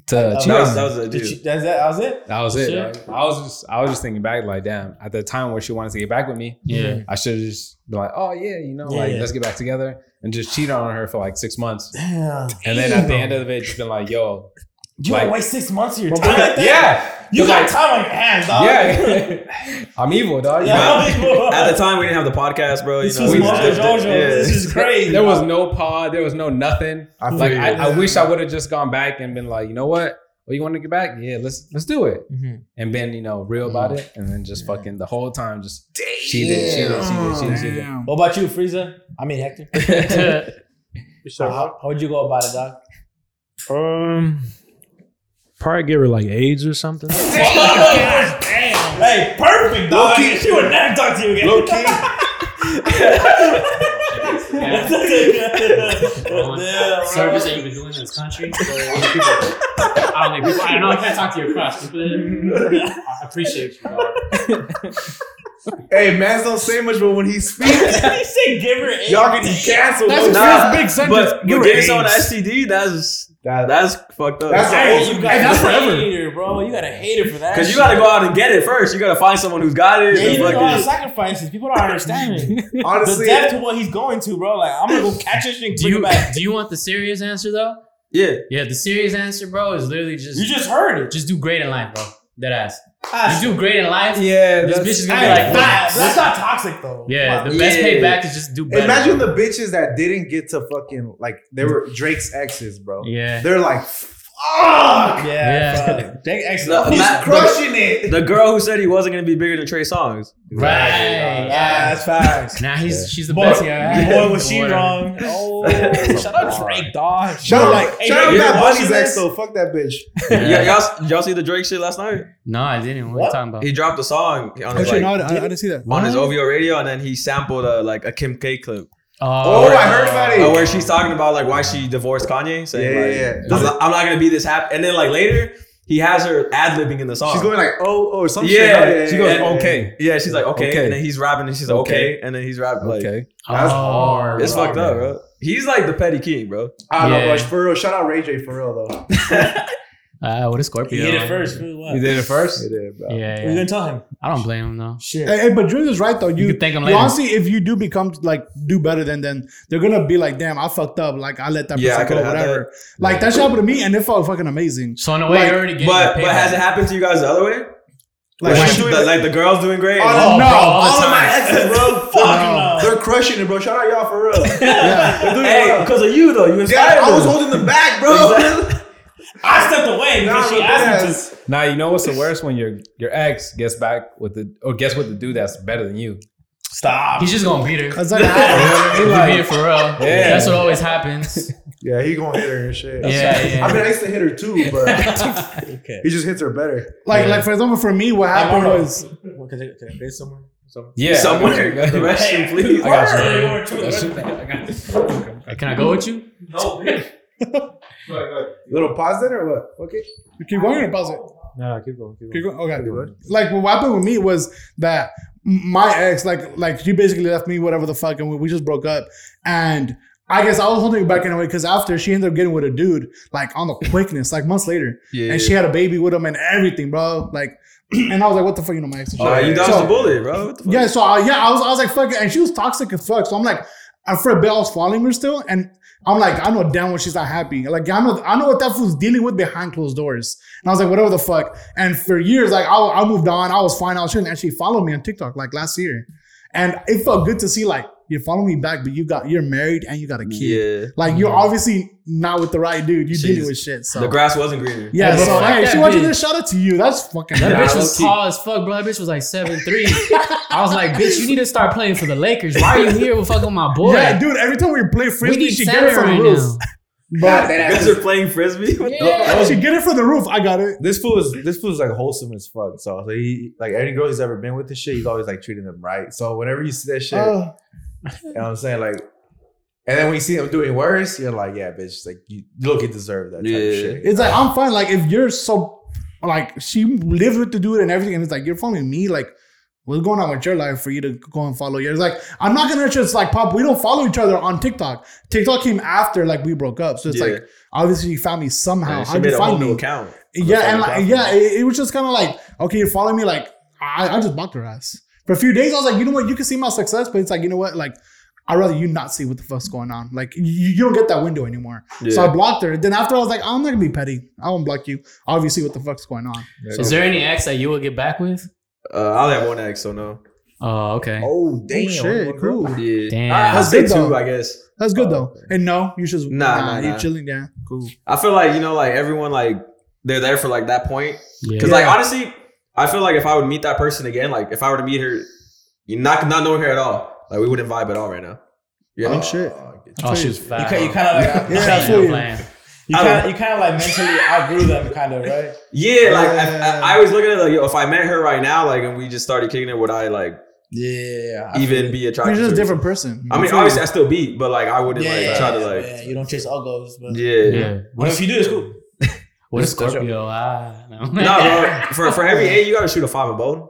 To Uh, cheat That was, her. that was a dude. that's that, that was it? That was it. Shit. I was just I was just thinking back like, damn. At the time where she wanted to get back with me, Yeah. I should have just been like, oh yeah, you know, Yeah, like yeah. let's get back together and just cheat on her for like six months, Damn. and then at the end of it, just been like, yo, You like- don't waste six months of your time like that? yeah, You got like- time on your hands, dog. yeah, I'm evil, dog. you know? Yeah. At the time, we didn't have the podcast, bro. You This know, was we Mojo just- Jojo. yeah. This is crazy. There was no pod. There was no nothing. I Like I. I wish I would have just gone back and been like, you know what? Well, you want to get back? Yeah, let's let's do it. Mhm. And been you know real about it, and then just fucking the whole time just cheated, cheated, cheated, cheated, cheated. Damn. What about you, Frieza? I mean, Hector. So, how, how would you go about it, dog? um, probably give her like AIDS or something. Damn. Hey, perfect, dog. She would never talk to you again. Low key. Damn, Service that you've been doing in this country. So people, I don't think people. I don't know. I can't talk to your crush. People, I appreciate you. Dog. Hey, man, don't say much, but when he speaks, he said give her eight. y'all getting canceled. That's Nah, big sentence. But, Give but her getting someone an STD, that's That- that's fucked up. That's Hey, you got Hey, that's a forever. hater, bro. You got a hater for that. Because you got to go out and get it first. You got to find someone who's got it. Yeah, you do a lot sacrifices. People don't understand me. the honestly, depth to what he's going to, bro. Like, I'm gonna go catch this shit Do you back. do you want the serious answer though? yeah. Yeah, the serious answer, bro, is literally just You just heard it. just do great in life, bro. That ass. You do great in life. Yeah, This bitch is gonna be Hey, like, facts. "Wow, That's not toxic though. Yeah, Come the best Yeah. payback is just do better. imagine bro. the bitches that didn't get to fucking like they were Drake's exes, bro. Yeah. They're like, fuck, yeah, Yeah. fuck. Jake X. The- he's Matt- crushing it. The girl who said he wasn't going to be bigger than Trey Songz. Right. Yeah, Yeah. that's facts. Now he's she's the Boy, best. Yeah. boy, was she wrong? Oh, shout out Drake, dog. Shout out, like, hey, shout out Drake, that you're Bunny's watching ex though. Fuck that bitch. Yeah, y'all, y'all see the Drake shit last night? No, I didn't. What, are you talking about? He dropped a song on his Actually, like, no, I, I didn't see that. on his OVO radio, and then he sampled a, like a Kim K clip. Oh, I heard about it. Uh, where she's talking about like why she divorced Kanye, saying Yeah, like, yeah, yeah. I'm, not, I'm not gonna be this happy. And then like later, he has her ad libbing in the song. She's going like oh oh or some Yeah, shit. She goes, And- okay. yeah, she's like okay, Okay. and then he's rapping and she's like okay, Okay. and then he's rapping like Okay. That's Oh, hard. it's fucked up, bro. He's like the petty king, bro. I don't know, Yeah. but for real, shout out Ray J for real though. Uh, what a Scorpio. He Scorpio. hit it first. fool, What? You did it first? It is, bro. Yeah, What you yeah. gonna tell him? I don't blame him though. Shit. Hey, hey, but Julius is right though. You, You could thank him you later. honestly, if you do become like do better than then they're gonna be like, damn, I fucked up. Like I let that Yeah, I person go, could've had whatever. Like that shit happened to me, and it felt fucking amazing. So in a way, Like, you're already getting But but has it happened to you guys the other way? Like, Like, she- the, like the girls doing great. Oh, and- no, bro, all All of my exes, bro. Fuck no. They're crushing it, bro. Shout out y'all for real. yeah. They're Hey, because of you though, you inspired Yeah, I was holding them back, bro. I stepped away because she asked me yes. Now you know what's the worst when your your ex gets back with the or gets with the dude that's better than you. Stop. He's just gonna beat her. That's like, He Like- beat her for real. Yeah. That's what always happens. Yeah, he gonna hit her and shit. Yeah, yeah. I mean, I used to hit her too, but okay. he just hits her better. like, like for example, for me, what happened Marlo. was What, Can I, can I base somewhere? Somewhere? Yeah, Somewhere. I got The you. restroom, please. I got you. I got you. Can I go with you? Little pause then or what? Okay. keep going or pause it. Nah, keep going. Keep Keep going. going. Okay. Like what happened with me was that my ex, like, like she basically left me, whatever the fuck, and we, we just broke up. And I guess I was holding it back in a way because after she ended up getting with a dude, like on the quickness, like months later, Yeah. and she had a baby with him and everything, bro. Like, and I was like, what the fuck, you know, my ex. and Oh, shit. you dodged So- the bullet, bro. What the fuck? Yeah, so uh, yeah, I was I was like fuck it, and she was toxic as fuck. So I'm like, and for a bit I was following her still, and I'm like, I know damn well she's not happy. Like I know I know what that fool's dealing with behind closed doors. And I was like, whatever the fuck. And for years, like I, I moved on, I was fine. I was and she followed me on TikTok like last year, and it felt good to see like you follow me back, but you got you're married and you got a kid. Yeah. Like you're obviously not with the right dude. You're dealing with shit. So The grass wasn't greener. yeah, Hey, so bro, fuck hey, that she watching bitch. this. Shout out to you. That's fucking. That Nah, bitch was tall as fuck, bro. That bitch was like seven three. I was like, bitch, you need to start playing for the Lakers. Why are you here with fucking my boy? Yeah, dude. Every time we play frisbee, need she get center it from right the roof. now. But You guys are playing frisbee? What the- Yeah. she get it from the roof. I got it. This fool is this fool is like wholesome as fuck. So, so he like any girl he's ever been with this shit, he's always like treating them right. So whenever you see that shit, Uh, you know what I'm saying? Like and then when you see him doing worse, you're like, yeah, bitch, like you, you look, you deserve that type Yeah. of shit. it's like I'm fine. Like if you're so like she lives with the dude and everything, and it's like you're following me. Like what's going on with your life for you to go and follow yours? Like I'm not gonna just like pop. We don't follow each other on TikTok. TikTok came after like we broke up, so it's Yeah. like obviously you found me somehow. Yeah, she How'd made you a whole find new me? account. Yeah, and like Fucking yeah, it, it was just kind of like okay, you're following me. Like I, I just blocked her ass for a few days. I was like, you know what? You can see my success, but it's like you know what? Like I'd rather you not see what the fuck's going on. Like you, you don't get that window anymore. So I blocked her. Then after I was like, I'm not gonna be petty. I won't block you. Obviously, what the fuck's going on? Is there any ex that you would get back with? Uh, I only have one ex, so no. Oh, okay. Oh damn! Oh, shit, cool. Yeah. Damn. I, That's say good, two. I guess. That's good though. And no, you should Nah, nah, nah, you nah. chilling. Yeah, cool. I feel like, you know, like everyone, like, they're there for like that point. Yeah. Because, like, honestly, I feel like if I would meet that person again, like, if I were to meet her, you not not knowing her at all, like, we wouldn't vibe at all right now. You know? Oh shit. Oh, she was You fat. kind, you kind of like Yeah, yeah, I you. playing. you I kind of you kind of like mentally outgrew them, kind of right. Yeah, like, Yeah. I, I, I always look at like, yo, if I met her right now, like, and we just started kicking it, would I, like, Yeah, I even feel be You're attracted just to a different person. I mean, obviously, I still beat, but, like, I wouldn't, yeah, like, try to, like, yeah, you don't chase uggos, but yeah. Yeah. What if you do? It's cool. What is That's Scorpio? Ah, no. No, bro, for, for heavy A, you gotta shoot a five and bone.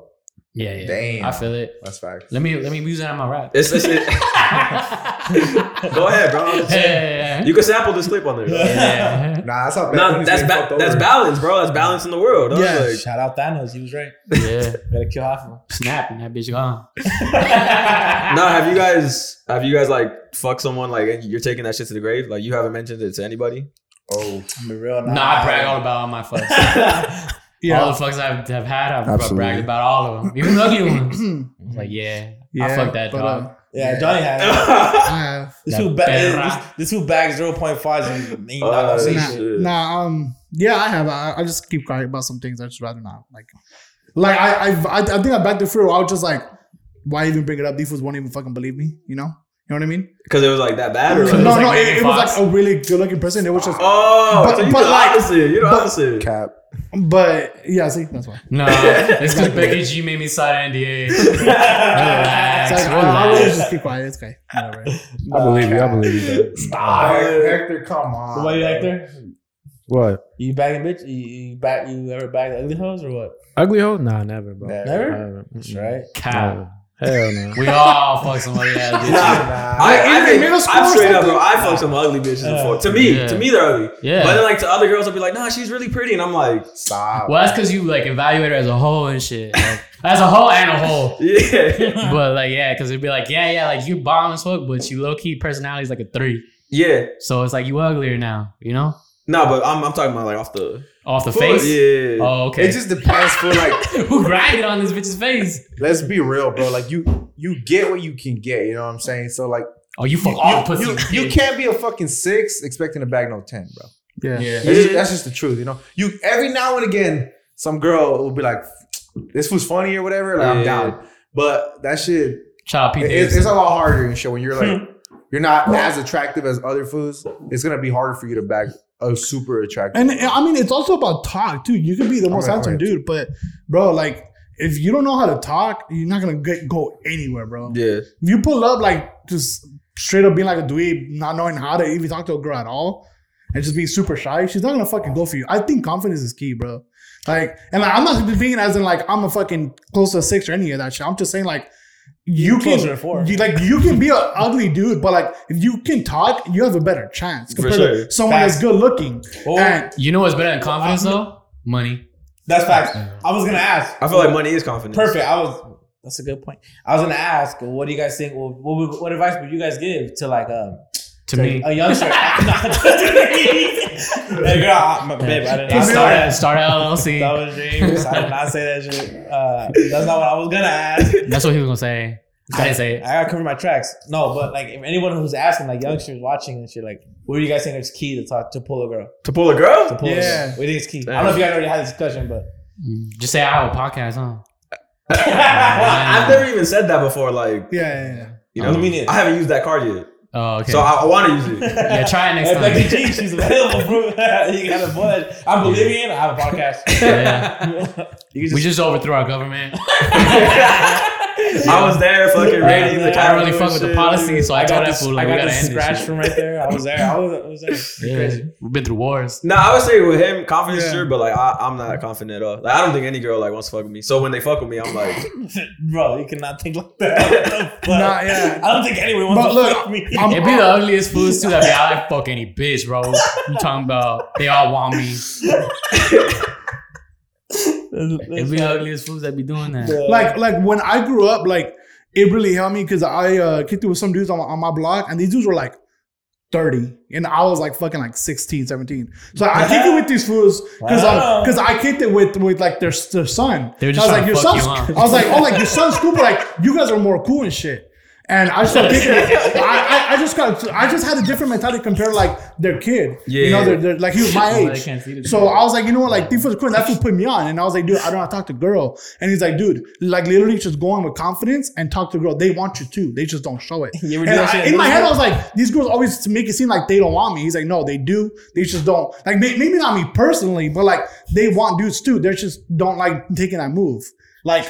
Yeah, yeah. Damn. I feel it. That's facts. Let me let me use that on my rap. It's, it's, it, go ahead, bro. yeah. Yeah, yeah. You can sample this clip on there. bro. yeah. Nah, that's how bad. No, that's getting ba- that's over. balance, bro. That's balance in the world. dog. Yeah. Like, Shout out Thanos, he was right. yeah. Gotta kill half of them. Snap and that bitch gone. no, have you guys have you guys like fuck someone like you're taking that shit to the grave? Like you haven't mentioned it to anybody? Oh, I'm be real. Nah, I brag all about all my fucks. yeah. All the fucks I've have had, I've Absolutely. bragged about all of them. Even the ugly ones. Like, yeah, I fucked that but, dog. uh, Yeah, Johnny had. it. I have. This That two ba- this, this two bags zero point fives and ain't not Uh, gonna say nah, shit. nah, um, yeah, I have. I, I just keep quiet about some things. I just rather not. Like, like I, I've, I, I think I backed it through. I was just like, why even bring it up? These fools won't even fucking believe me. You know, you know what I mean? Because it was like that bad or So like, no, no, like it, it was like a really good looking person. It was just, Oh, But- so you but the like- opposite. You're the but- opposite. cap. but yeah, see, that's why. No, it's because Becky G made me sign an NDA. relax, It's like, I, I really relax. just keep quiet. It's okay. Whatever. I believe you. I believe you. dog. Hector, Hector, come on. What about you, Hector? What? You bagging bitch? You, you back? You ever bagged ugly hoes or what? Ugly hoe? Nah, never, bro. Never? I haven't. That's right. Cap. Never. Hell no. We all fuck somebody ass bitches. Nah, I, I in think middle school I'm straight up, bro. I fuck some ugly bitches Yeah. before. To me, Yeah. to me, they're ugly. Yeah. But then, like to other girls, I'll be like, nah, she's really pretty, and I'm like, Stop. Well, that's because you like evaluate her as a whole and shit. Like, as a whole and a whole. yeah, But like, yeah, because it'd be like, yeah, yeah, like you bomb as fuck, but you low key personality is like a three. yeah. So it's like you uglier now, you know, No, but I'm, I'm talking about like off the oh, off the foot. face. Yeah. Oh, okay. It just depends for like. Who grinded on this bitch's face? let's be real, bro. Like you, you get what you can get. You know what I'm saying? So like, Oh, you fuck all the you, pussy. you, you can't be a fucking six expecting to bag no ten, bro. Yeah. Yeah. That's, just, that's just the truth, you know. You every now and again, some girl will be like, "This was funny" or whatever. Like I'm down, but that shit, Shout out it- it's, it's a lot harder and shit when you're like, hmm. you're not as attractive as other foods. It's gonna be harder for you to bag a super attractive. And I mean, it's also about talk too. You could be the most Okay, handsome okay. dude, but bro, like if you don't know how to talk, you're not gonna get, go anywhere, bro. Yeah. If you pull up like just straight up being like a dweeb, not knowing how to even talk to a girl at all, and just being super shy, she's not gonna fucking go for you. I think confidence is key, bro. Like, and like, I'm not being as in like I'm a fucking close to a six or any of that shit. I'm just saying like you can Closer to four. you, like you can be an ugly dude, but like if you can talk, you have a better chance compared sure. to someone that's good looking. Oh, And you know what's better than confidence though? Money. that's facts. I was gonna ask. I feel like money is confidence. Perfect. I was. That's a good point. I was gonna ask, what do you guys think? What, what, what advice would you guys give to like um To to me. a youngster? hey girl, I, my, babe, I did not say Start that. at start at LLC. That was dreams. I did not say that shit. Uh, that's not what I was gonna ask. That's what he was gonna say. I didn't say it. I gotta cover my tracks. No, but like if anyone who's asking, like youngsters watching and shit, like, what do you guys think is key to talk to pull a girl? To pull a girl? To pull a Yeah. girl. What do you think is key? I don't know if you guys already had this discussion, but Just say I have a podcast, huh? I've never even said that before. Like, yeah, yeah, yeah. you I know, mean. I haven't used that card yet, Oh, okay. so I, I want to use it. yeah, try it next time. Becky G, she's available, bro. you got a bud. I'm Bolivian. I have a podcast. Yeah. You can we just, just overthrew our government. I was there, fucking reading the. I don't really Capital fuck with the policy, so I, I told got that this. fool I like we got gotta this end scratch from right there. I was there. I was, I was there. Yeah, Crazy. we've been through wars. No, I would say with him, confidence Yeah. sure, but like I, I'm not confident at all. Like I don't think any girl like wants to fuck with me. So when they fuck with me, I'm like, Bro, you cannot think like that. What? Nah, yeah. I don't think anyone wants But to look, fuck me. I'm- It'd be the ugliest fools too that be I like fuck any bitch, bro. You talking about they all want me. It'd be the ugliest fools that be doing that. like like when I grew up, like it really helped me because I uh, kicked it with some dudes on, my- on my block, and these dudes were like 30, and I was like fucking like 16, 17. So I kicked it with these fools because Wow. because I kicked it with with like their their son. They were just I was like, your fuck son's. you. I was like, oh, like your son's cool, but like you guys are more cool and shit. And I started kicking it. I, I, I just got I just had a different mentality compared to like their kid. You know, they're, they're like he was my age. can't see the So I was like, you know what, like these was cool. And that's what put me on. And I was like, dude, I don't want to talk to girl. And he's like, dude, like literally just go on with confidence and talk to girl. They want you too. They just don't show it. You ever And I- in in my head, I was like, these girls always make it seem like they don't want me. He's like, no, they do. They just don't. Like maybe not me personally, but like they want dudes too. They just don't like taking that move. Like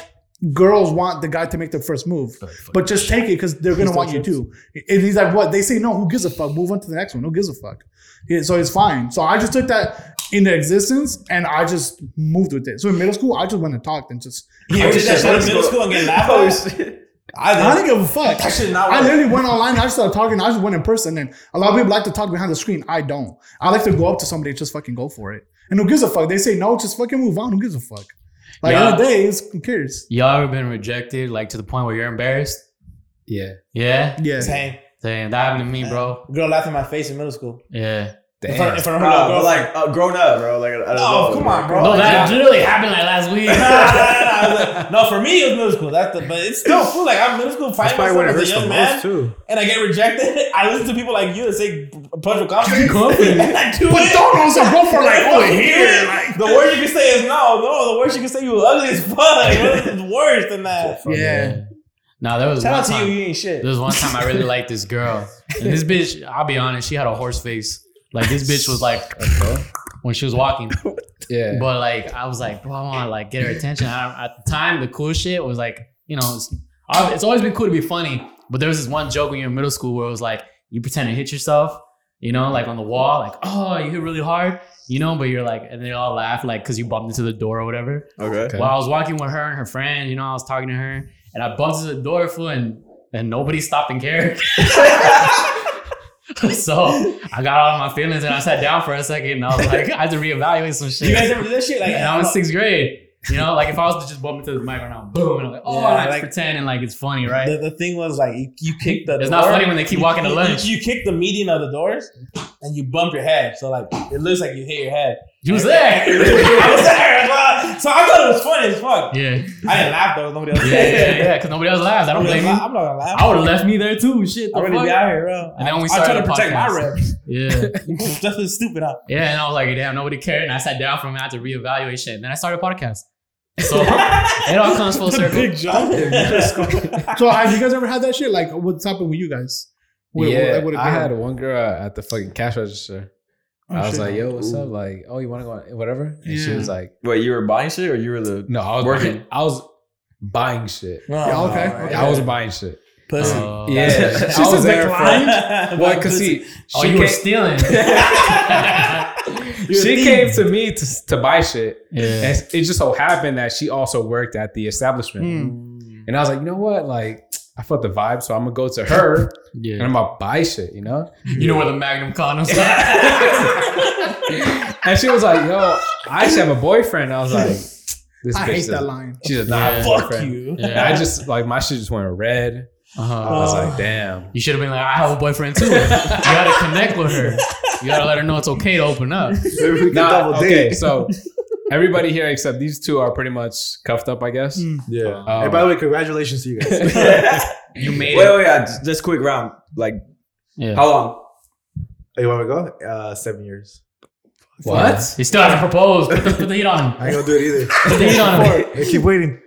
girls want the guy to make the first move, but just take it because they're gonna want you too. And he's like, what? They say no. Who gives a fuck? Move on to the next one. Who gives a fuck? Yeah, so it's fine. So I just took that into existence and I just moved with it. So in middle school, I just went and talked and just. You ever did that shit in middle school and get laughed at? shit. I I did. didn't give a fuck. That shit not I literally went online. I just started talking. I just went in person, and a lot of people like to talk behind the screen. I don't. I like to go up to somebody and just fucking go for it. And who gives a fuck? They say no, just fucking move on. Who gives a fuck? Like Yeah. in the day, it's, who cares? Y'all ever been rejected like to the point where you're embarrassed? Yeah. Yeah. Yeah. Same. Damn, that happened to me, bro. Girl laughed in my face in middle school. Yeah. In front, in front of her Nah, little but girl. like uh, grown up, bro. Like, I don't Oh, know, come on, bro. No, that yeah. literally happened like last week. I was like- no, for me it was middle school. That's the, but it's still cool. Like I'm middle school, fighting probably myself as hurts a the young man, most too. and I get rejected. I listen to people like you that say approach with confidence. Confidence. and I do But it. don't also go for like over here. Like the worst you can say is no, no. The worst you can say you ugly as fuck. Like, what is worse than that? yeah. Now there was Shout one out to you, time. you ain't shit. There was one time I really liked this girl, and this bitch. I'll be honest, she had a horse face. Like this bitch was like when she was walking. Yeah. But like I was like, bro, I want to like get her attention. I, at the time, the cool shit was like, you know, it's, it's always been cool to be funny. But there was this one joke when you're in middle school where it was like you pretend to hit yourself, you know, like on the wall, like, oh, you hit really hard, you know, but you're like, and they all laugh, like, because you bumped into the door or whatever. Okay. Well, I was walking with her and her friend, you know, I was talking to her, and I bumped into the door, fool, and, and nobody stopped and cared. so I got all my feelings and I sat down for a second and I was like, I had to reevaluate some shit. You guys ever do that shit? Like, and I was sixth grade. You know, like if I was to just bump into the mic right now, boom, and I'm like, oh, Yeah, and I just like- pretend and like it's funny, right? The, the thing was like you, you kick the. It's door, not funny when they keep walking to you- lunch. You, you kick the median of the doors, and you bump your head. So like it looks like you hit your head. You was there. I was there. So I thought it was funny as fuck. yeah, I didn't laugh though. Nobody else. yeah, yeah, yeah, because nobody else laughs. I don't blame you. I'm not gonna laugh. I would have left me there too. Shit, the I really fuck? be out here, bro. And then we I'm started trying to the protect my podcast. reps. Yeah, Just as stupid out. yeah, and I was like, damn, nobody cared, and I sat down from it. I had to reevaluate shit. And then I started a podcast. So it all comes full circle. Big jump. So have you guys ever had that shit? Like, what's happened with you guys? With- yeah, like, with a I girl? had one girl at the fucking cash register. Oh, I was shit. like, "Yo, what's up?" Like, "Oh, you want to go? On? Whatever." And she was like, Wait, you were buying shit or you were the "No, I was Working. Buying, I was buying shit. Yeah, okay, okay. I was buying shit. Pussy. Uh, Yeah, She I was there for. declined. Well, cause see, Oh, she you were stealing. she came to me to, to buy shit, yeah. and it just so happened that she also worked at the establishment. Mm. And I was like, you know what? Like, I felt the vibe, so I'm gonna go to her yeah. and I'm gonna buy shit, you know? You know where the Magnum condoms are? And she was like, yo, I actually have a boyfriend. I was like, this is I bitch hate that line. She does not have Fuck boyfriend. you. And I just like my shit just went red. I Uh-huh. was like, damn. You should have been like, I have a boyfriend too. You gotta connect with her. You gotta let her know it's okay to open up. Maybe we can Nah, double okay, date. so everybody here except these two are pretty much cuffed up, I guess. Mm. Yeah. Um, hey, by the way, congratulations to you guys. You made Wait, it. wait, yeah, just, just quick round. Like, Yeah. how long? hey, you want me to go? Uh, seven years. What? He still hasn't proposed. Put the, put the heat on him. I ain't gonna do it either. Put the heat on him. hey, keep waiting.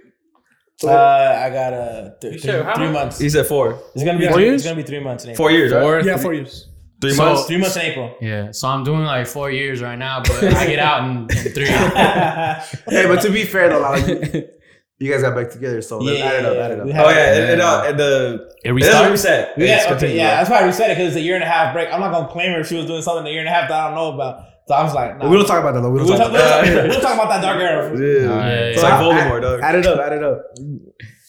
Uh, I got uh, th- sure? three, How three months. He said four. It's gonna be Four three, years? It's gonna be three months in April. Four years, right? Four? Yeah, four years. Three So- months. Three months in April. Yeah. So I'm doing like four years right now, but I get out in, in three. Hey, but to be fair though, like, you guys got back together, so let's Yeah, add it up, yeah, add it up. we Oh have- yeah, it, it, uh, it, the It it doesn't restarts. reset. We It's got, okay, yeah, that's why I reset it because it's a year and a half break. I'm not gonna claim her if she was doing something a year and a half that I don't know about. So I was like, nah. We don't talk about that though. We don't talk, talk we'll, about talk, that. we'll talk about that dark era. Yeah. Yeah, It's yeah. like So, Voldemort, add, dog. add it up, add it up.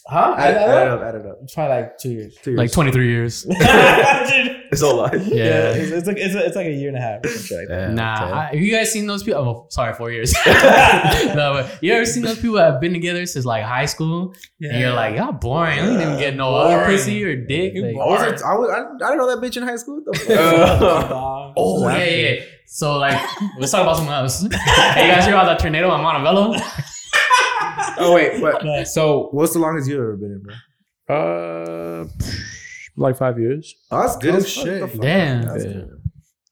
Huh? Add, Add that add it up? up, add it up. It's probably like two years. Two years. Like 23 years. It's all life. Yeah. it's, it's like it's, it's like a year and a half. or like that. Nah, okay. I, have you guys seen those people? Oh, sorry, four years. no, but you ever seen those people that have been together since like high school? And you're like, y'all boring. You didn't get no other pussy or dick. Like, I, was, I, was, I, I didn't know that bitch in high school. The oh, yeah, yeah, yeah. So, like, let's talk about something else. hey, you guys hear about that tornado in Montebello? Oh wait, what? So What's the longest you've ever been in, bro? Uh, like five years. Oh, that's good Oh, as shit. Damn. That's Yeah. good.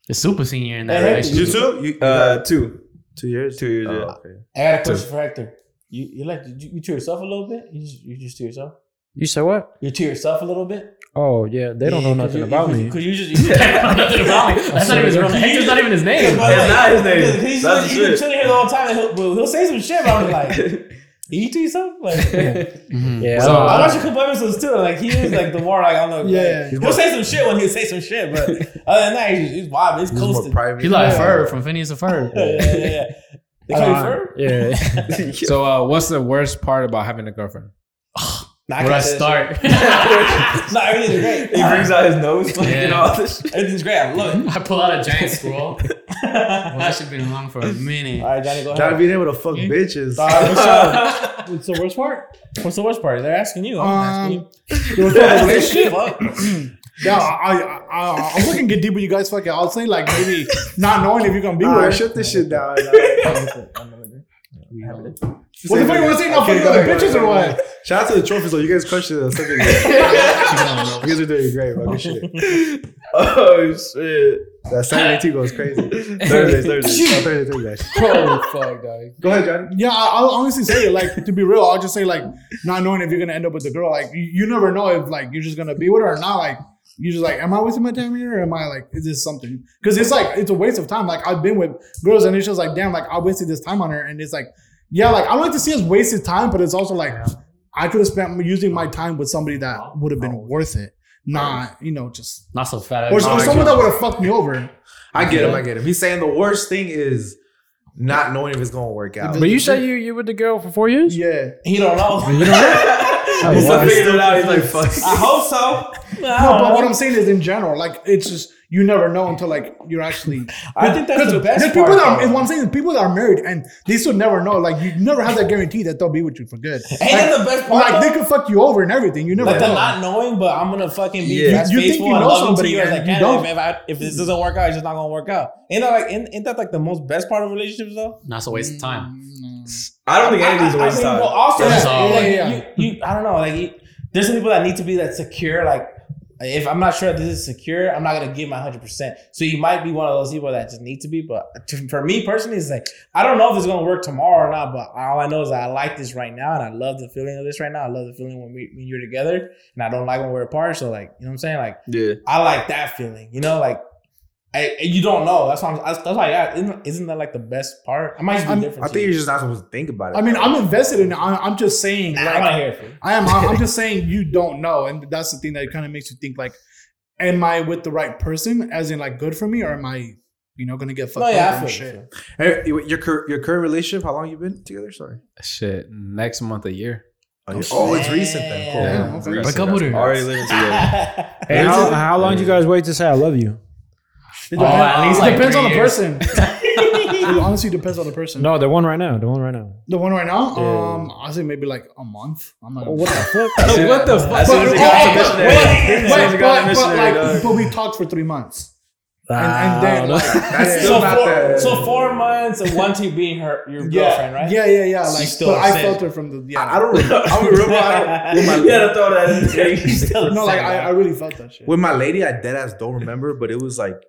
The super senior in that Hey, hey, relationship. You too? You, you Uh, two. two years? Two years, Oh, yeah. okay. I got a question for Hector. You you like you, you to yourself a little bit? You just you just to yourself? You said what? You're to yourself a little bit? Oh yeah, they don't know nothing about me. Because you just you, don't know Nothing about me. That's not even his real name. Hector's not even his name. It's not his name. He's, That's he's the been shit. chilling here the whole time. And he'll, he'll say some shit, but I'm like, you to something? Like, Mhm. Yeah, So, I don't- I watched a couple episodes too. Like he is like the more like on the Yeah, like, yeah. he'll say some shit when he'll say some shit, but other than that, he's, he's wild. He's This is more coasting. private. He's like Yeah. Ferb from Phineas and Ferb. Yeah, yeah, yeah. yeah. They call you Uh, Ferb? Yeah. so uh, what's the worst part about having a girlfriend? Nah, Where I can't say start? that nah, everything's great. He brings out his nose, like, Yeah. you know, all this shit. Everything's great. I love it. I pull out a giant scroll. Well, that should been along for a minute. All right, Johnny, go Trying to ahead. being able to fuck bitches. All right, what's, up? what's the worst part? What's the worst part? They're asking you. I'm asking you. There was a relationship. Fuck. Yeah, I, I, I, I'm looking to get deep with you guys. Fucking, I'll say like maybe not knowing if you're gonna be All with. right, shut this shit down. What the fuck you want to say? Not fucking other bitches or what? Shout out to the trophies though. You guys crushed it. Something. you guys are doing great, bro. Good shit. Oh shit. That Saturday too goes crazy. Thursdays, Thursdays. Oh, Thursday too, guys. Oh fuck, dog. Go ahead, Johnny. Yeah, I, I'll honestly say it. Like to be real, I'll just say like not knowing if you're gonna end up with the girl. Like you, you never know if like you're just gonna be with her or not. Like you just like, am I wasting my time here or am I like, is this something? Because it's like it's a waste of time. Like I've been with girls and it's just like, damn, like I wasted this time on her, and it's like, yeah, like I don't like to see us wasted time, but it's also like I could have spent using my time with somebody that oh, would have been worth it. not you know just Not so fat. or, or someone that would have fucked me over. I get him. I get him. He's saying the worst thing is not knowing if it's gonna work out. But you said you you with the girl for four years? Yeah, He don't know. You don't know? Oh, He's wow. figured it out. He's like, fuck. I hope so. no, but what I'm saying is in general, like it's just you never know until like you're actually. I think that's the Because best there's people part, that are, though. what I'm saying is people that are married and they still never know. Like you never have that guarantee that they'll be with you for good. Ain't that the best part? Like they could fuck you over and everything. You never Like the know. not knowing, but I'm gonna fucking be Yeah. as You think faithful you and know somebody you as I can. don't. If, I, if this doesn't work out, it's just not gonna work out. Ain't that like ain't, ain't that like the most best part of relationships though? Not a waste of time. I don't think anything's a I- I waste of mean, time. Well, also, Yeah, yeah, yeah, You, you, I don't know. Like, you, there's some people that need to be that secure. Like, if I'm not sure this is secure, I'm not gonna give my hundred percent. So you might be one of those people that just need to be. But to, for me personally, it's like I don't know if it's gonna work tomorrow or not. But all I know is that I like this right now, and I love the feeling of this right now. I love the feeling when we when you're together, and I don't like when we're apart. So like, you know what I'm saying? Like, Yeah. I like that feeling. You know, like. I, you don't know. That's why. I'm, that's that's why. Yeah, isn't, isn't that like the best part? I might be different. I think you. you're just not supposed to think about it. I mean, I'm invested in it. I- I'm just saying. Nah, like, I want to hear it. from you. I am. I'm just saying you don't know, and that's the thing that kind of makes you think like, am I with the right person? As in, like, good for me, or am I, you know, gonna get fucked No, yeah, I and feel shit? Hey, your your current relationship, how long you been together? Sorry. Shit, next month a year. Oh, oh, oh it's recent then. Cool. Yeah, okay. Break up with her. Already living together. Hey, how, how long do you guys wait to say I love you? It Oh, depends, at least it like depends on three the years. person. it honestly depends on the person. No, the one right now. The one right now. The one right now, Yeah. um, I say maybe like a month. I'm not. Oh, what the fuck? what the fuck? As soon as you But- got oh, but- missionary. As soon as But, got the but, but, missionary, like, dog. but we talked for three months, and, Ah, and then like, That's still so not four, the- so four months and one to being her your yeah, girlfriend, right? Yeah, yeah, yeah. Like, still but I upset. felt her from the yeah. I, I don't remember. I don't remember. I don't, with, my, You had to throw that in there. no, like I, I really felt that shit. with my lady, I dead ass don't remember, but it was like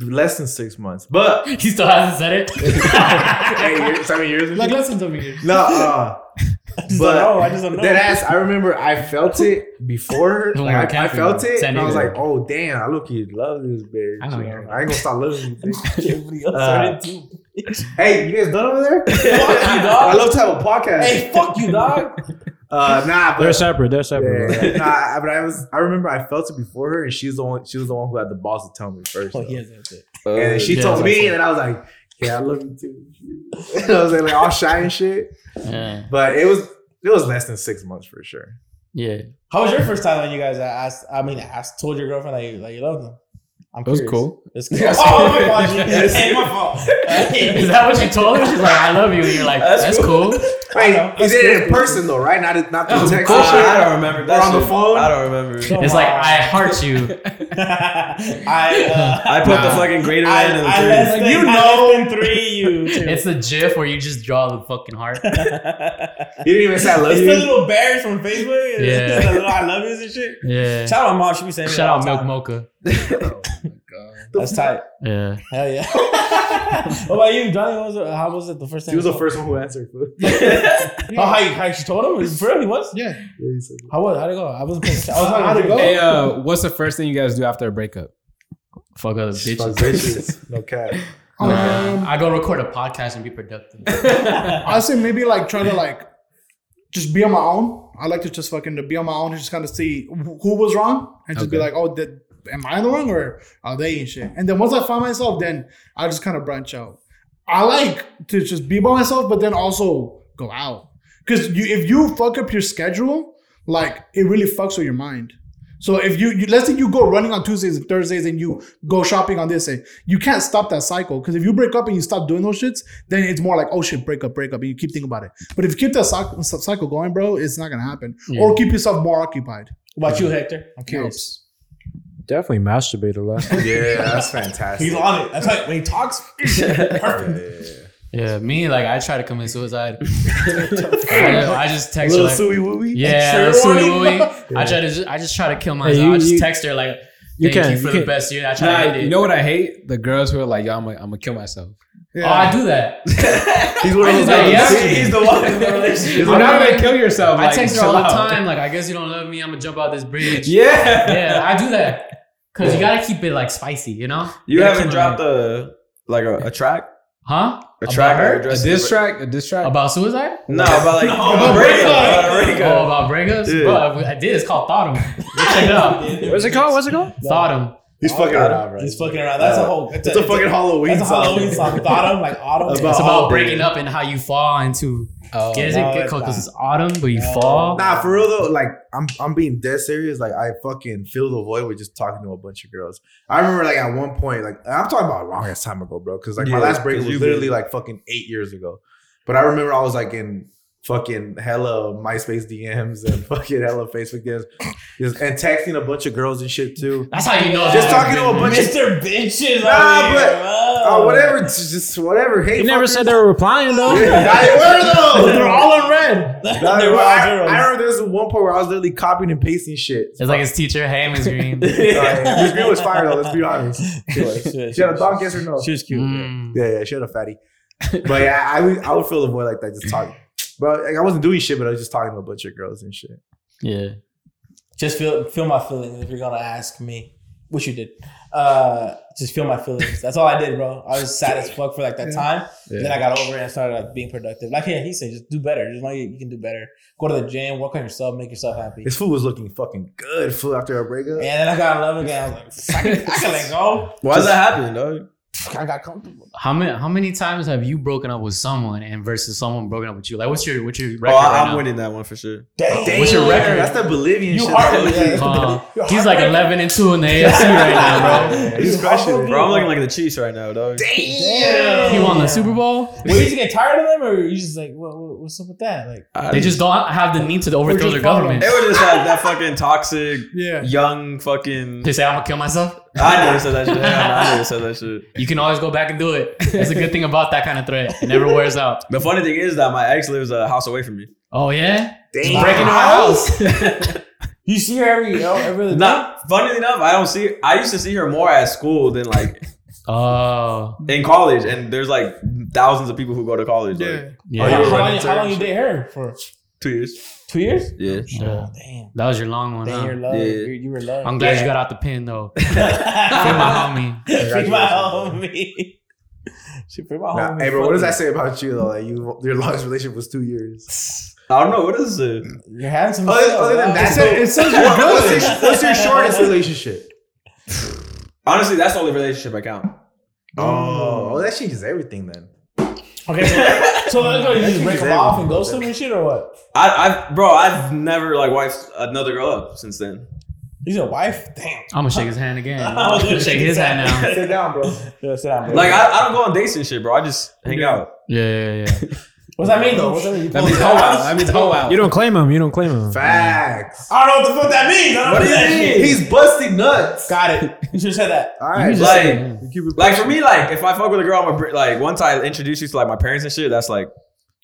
less than six months. But He still hasn't said it. eight years, seven years. and Like less than seven years. no, uh, but don't. I just don't know. That ass, I remember I felt it before her. Like, I, I felt it, and I was like, "Oh damn, I look you love this bitch." I know you know? I ain't gonna stop loving you. bitch. Uh, too. hey, you guys done over there? Fuck you, I love to have a podcast. Hey, fuck you, dog. Uh, nah, but They're separate. They're separate. yeah, yeah. nah, I- but I was. I remember I felt it before her, and she was the one. She was the one who had the balls to tell me first. Oh, though. yes, that's it. And then she yeah, told me, like- and I was like, "Yeah, I love you too." And I was like, like all shy and shit. Yeah. But it was it was less than six months for sure. Yeah. How was your first time when you guys asked? I mean, asked, told your girlfriend that you, that you loved them. I'm It was curious. cool. It's cool. oh, my fault. G. Hey, my fault. Is that what you told her? She's like, I love you. And you're like, that's, cool. Wait, know. you did it in person though, right? Not not through text. Uh, and? I don't remember that. Or on the phone? I don't remember. It's like, I heart you. I, uh, I put the fucking greater I, than in the I three. less than, you know, than three. You. Too. It's the gif where you just draw the fucking heart. You didn't even say I love It's you. the little bears from Facebook. Yeah. the little I love yous and shit. Yeah. Shout out my mom. She be saying me Shout out Milk time. Mocha. That's tight. Yeah. Hell yeah. what about you, Johnny? What was it, how was it the first time? She was the first one who answered. Oh, how, you, how she told him? Was for real? He was? Yeah. How was? How'd it go? I wasn't paying attention. I was How'd it go? Hey, uh, what's the first thing you guys do after a breakup? Fuck other bitches. Fuck bitches. No cap. Um, I go record a podcast and be productive. I say maybe like try to like just be on my own. I like to just fucking to be on my own and just kind of see who was wrong and just be like, oh, did, am I the wrong or are they and shit? And then once I find myself, then I just kind of branch out. I like to just be by myself, but then also go out because you if you fuck up your schedule, like it really fucks with your mind. So if you, you let's say you go running on Tuesdays and Thursdays and you go shopping on this day, you can't stop that cycle because if you break up and you stop doing those shits, then it's more like oh shit, break up, break up, and you keep thinking about it. But if you keep that cycle, cycle going, bro, it's not gonna happen. Or keep yourself more occupied. What about you, Hector? I'm curious. Definitely masturbate a lot. Yeah, that's fantastic. He's on it. That's right. When he talks, perfect. Yeah, me, like, I try to commit suicide. I, I just text her, Little like, suey wooey. yeah, Trigger that's what warning. I try to, just, I just try to kill myself. you- I just you- text her, like, you thank you, can- for you the can- best year. I try Nah, to end it. you know what I hate? The girls who are like, yo, I'm gonna I'm gonna kill myself. Oh, I do that. He's one of those Like, yeah. He's the one in the relationship. I'm not gonna kill yourself. I like, text her chill all the out. time, like, I guess you don't love me. I'm gonna jump out this bridge. Yeah. yeah, I do that because you gotta keep it like spicy, you know. You gotta haven't dropped like- a like a, a track. huh? A track her? A diss track? A diss track? About suicide? No, about like No, about breakup. About a Oh, about breakups? Yeah. Bro, I did. It's called Thought 'em. Check it out. What's it called? What's it called? Thought 'em. He's fucking around, He's fucking around. That's a whole. It's a fucking Halloween That's a song. Halloween song. Autumn, like autumn. About It's about breaking up and how you fall into. Oh, Get it? no, Get it's because it's autumn, but you No. fall. Nah, for real though, like I'm I'm being dead serious. Like I fucking fill the void with just talking to a bunch of girls. I remember like at one point, like I'm talking about a long ass time ago, bro. Because like my last break was literally like fucking eight years ago. But I remember I was like in fucking hella MySpace DMs and fucking hella Facebook DMs, just, and texting a bunch of girls and shit too. That's how you know. Just that talking to a bunch of Mr. Bitches. Nah, over but- here, bro. Oh, whatever, just just whatever. Hey, You never said they were replying though. Yeah, they were though. They're all in red. Nah, They were I, all girls. I remember there was one point where I was literally copying and pasting shit. It's like his teacher. Hey, Miss Green. Miss Green was fire though. Let's be honest. She was- she was- She had a dog, yes or no? She was cute. Mm. Yeah, yeah, she had a fatty. But yeah, I would I would fill the void like that, just talking. But like, I wasn't doing shit, but I was just talking to a bunch of girls and shit. Yeah. Just feel feel my feelings if you're gonna ask me, which you did. Uh, just feel my feelings. That's all I did, bro. I was sad as fuck for like that time. Yeah. Then I got over it and started like being productive. Like yeah, he said, just do better. Just know you, you can do better. Go to the gym, work on yourself, make yourself happy. This food was looking fucking good. Food after a breakup. And then I got in love again. I was like, I can, I can let go. Why does that happen, dog? I got comfortable. How many how many times have you broken up with someone and versus someone broken up with you? Like, what's your what's your Oh, record right I, I'm now? winning that one for sure. Damn. What's your record? That's the Bolivian You shit. heartless. Yeah. Uh, he's like eleven and two in the AFC right now, bro. He's crushing it. Bro, I'm looking like the Chiefs right now, dog. Damn. He won the Super Bowl. Wait, you just get tired of them, or you just like, what, what, what's up with that? Like, I They just don't have the need to overthrow just their government. They were just like that fucking toxic, Yeah. young fucking. They say I'm gonna kill myself. I never said that shit. I never said that shit. You can always go back and do it. That's a good thing about that kind of threat. It never wears out. The funny thing is that my ex lives a house away from me. Oh yeah, Damn. breaking into my house. you see her every, you know, every other day? Not funny enough, I don't see. I used to see her more at school than like Oh in college, and there's like thousands of people who go to college. Like, Yeah. yeah. Oh, how, how, long, into how long you date her for? Two years. Two years? Yeah. Yeah. Oh, damn. That was your long one. Damn, Huh? you're love. Yeah. You, you were love. I'm glad you got out the pin though. Free my homie. Free my homie. She free my Nah, homie. hey, bro, what does that say about you though? Like you, your longest relationship was two years. I don't know what is it. you. You're handsome. Other, other than that, It says- it says you're what- what's, your, what's your shortest relationship? Honestly, that's the only relationship I count. Oh, oh, that changes everything then. Okay, so, so let's go. You just break changes them off and everything. ghost them and shit, or what? I, I, bro, I've never like wifed another girl up since then. He's a wife. Damn. I'm gonna shake his hand again. I'm I'm gonna gonna shake his hand now. Sit down, bro. Yeah, sit down, bro. Like I, I don't go on dates and shit, bro. I just hang out. Yeah, yeah, yeah. what's that mean though? What's that mean? You That means the hoe out. That means hoe out. You don't claim him. You don't claim him. Facts. I don't know what the fuck that means. I don't What know do you that mean? shit. He's busting nuts. Got it. You should have said that. All right, just Like, say- You keep it like for me, like if I fuck with a girl, I'm a, br- like once I introduce you to like my parents and shit, that's like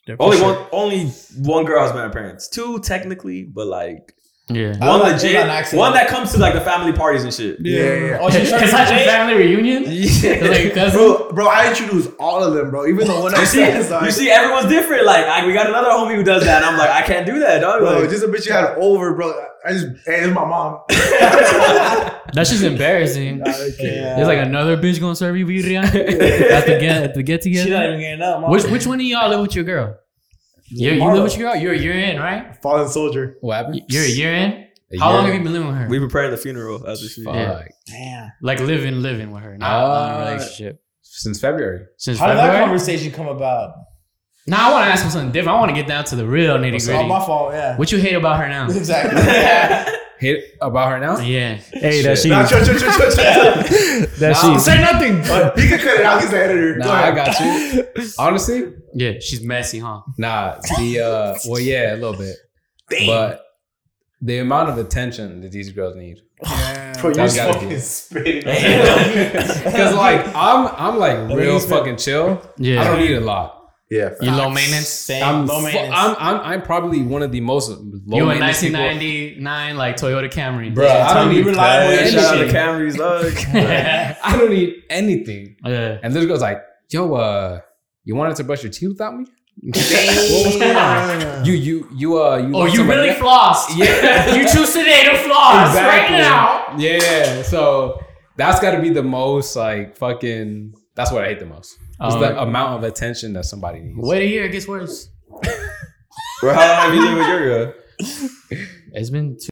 Yeah, only sure. one, only one girl has met my parents. Two technically, but like Yeah. One like- legit, an accident. one that comes to like the family parties and shit. Yeah, yeah, yeah. Oh, she's It's such a family reunion. Yeah. Like. Bro, bro, I introduce all of them, bro. Even the one You I see, like, you see, everyone's different. Like, I, we got another homie who does that, and I'm like, I can't do that, dog. bro, Like, just a bitch you had over, bro. I just, hey, it's my mom. That's just embarrassing. Yeah. There's like another bitch gonna serve you birria at the get at the get together. She's not even getting up. Mom. Which which one of y'all live with your girl? You, you live with your girl. You're a year in, right? Fallen soldier. What happened? You're a year in. A How year. long have you been living with her? we preparing the funeral as we speak. Fuck. Yeah. Damn. like living, living with her, not, not in a Uh, relationship. Since February. Since How did that February. conversation come about? Now I want to ask him something different. I want to get down to the real nitty gritty. my fault. Yeah. What you hate about her now? Exactly. Hit about her now? Yeah. Hey, that Shit. she. Nah, chill, chill, chill, chill, chill. That Nah. she. Say nothing. He can cut it out. He's the editor. Nah, Go I got you. Honestly, Yeah. She's messy, huh? nah. The uh, well, yeah, a little bit, but the amount of attention that these girls need. Yeah. Bro, you're fucking spitting. Because like I'm, I'm like real fucking chill. Yeah. I don't need a lot. Yeah. You low maintenance. Same. I'm, low maintenance. I'm, I'm, I'm probably one of the most low You a maintenance people. 1999 like Toyota Camry. Bro, I don't need reliable Hey, shout out to shit. Camrys, dog. I don't need anything. Yeah. And this girl's like, yo, uh, you wanted to brush your teeth without me? What's going on? You, you, you, uh, you. Oh, you somebody really else? flossed. Yeah. you choose today to floss Exactly. right now. Yeah. So that's got to be the most like fucking. That's what I hate the most. It's Uh, the amount of attention that somebody needs. Wait a year, it gets worse. Bro, how long have you lived with your girl? It's been two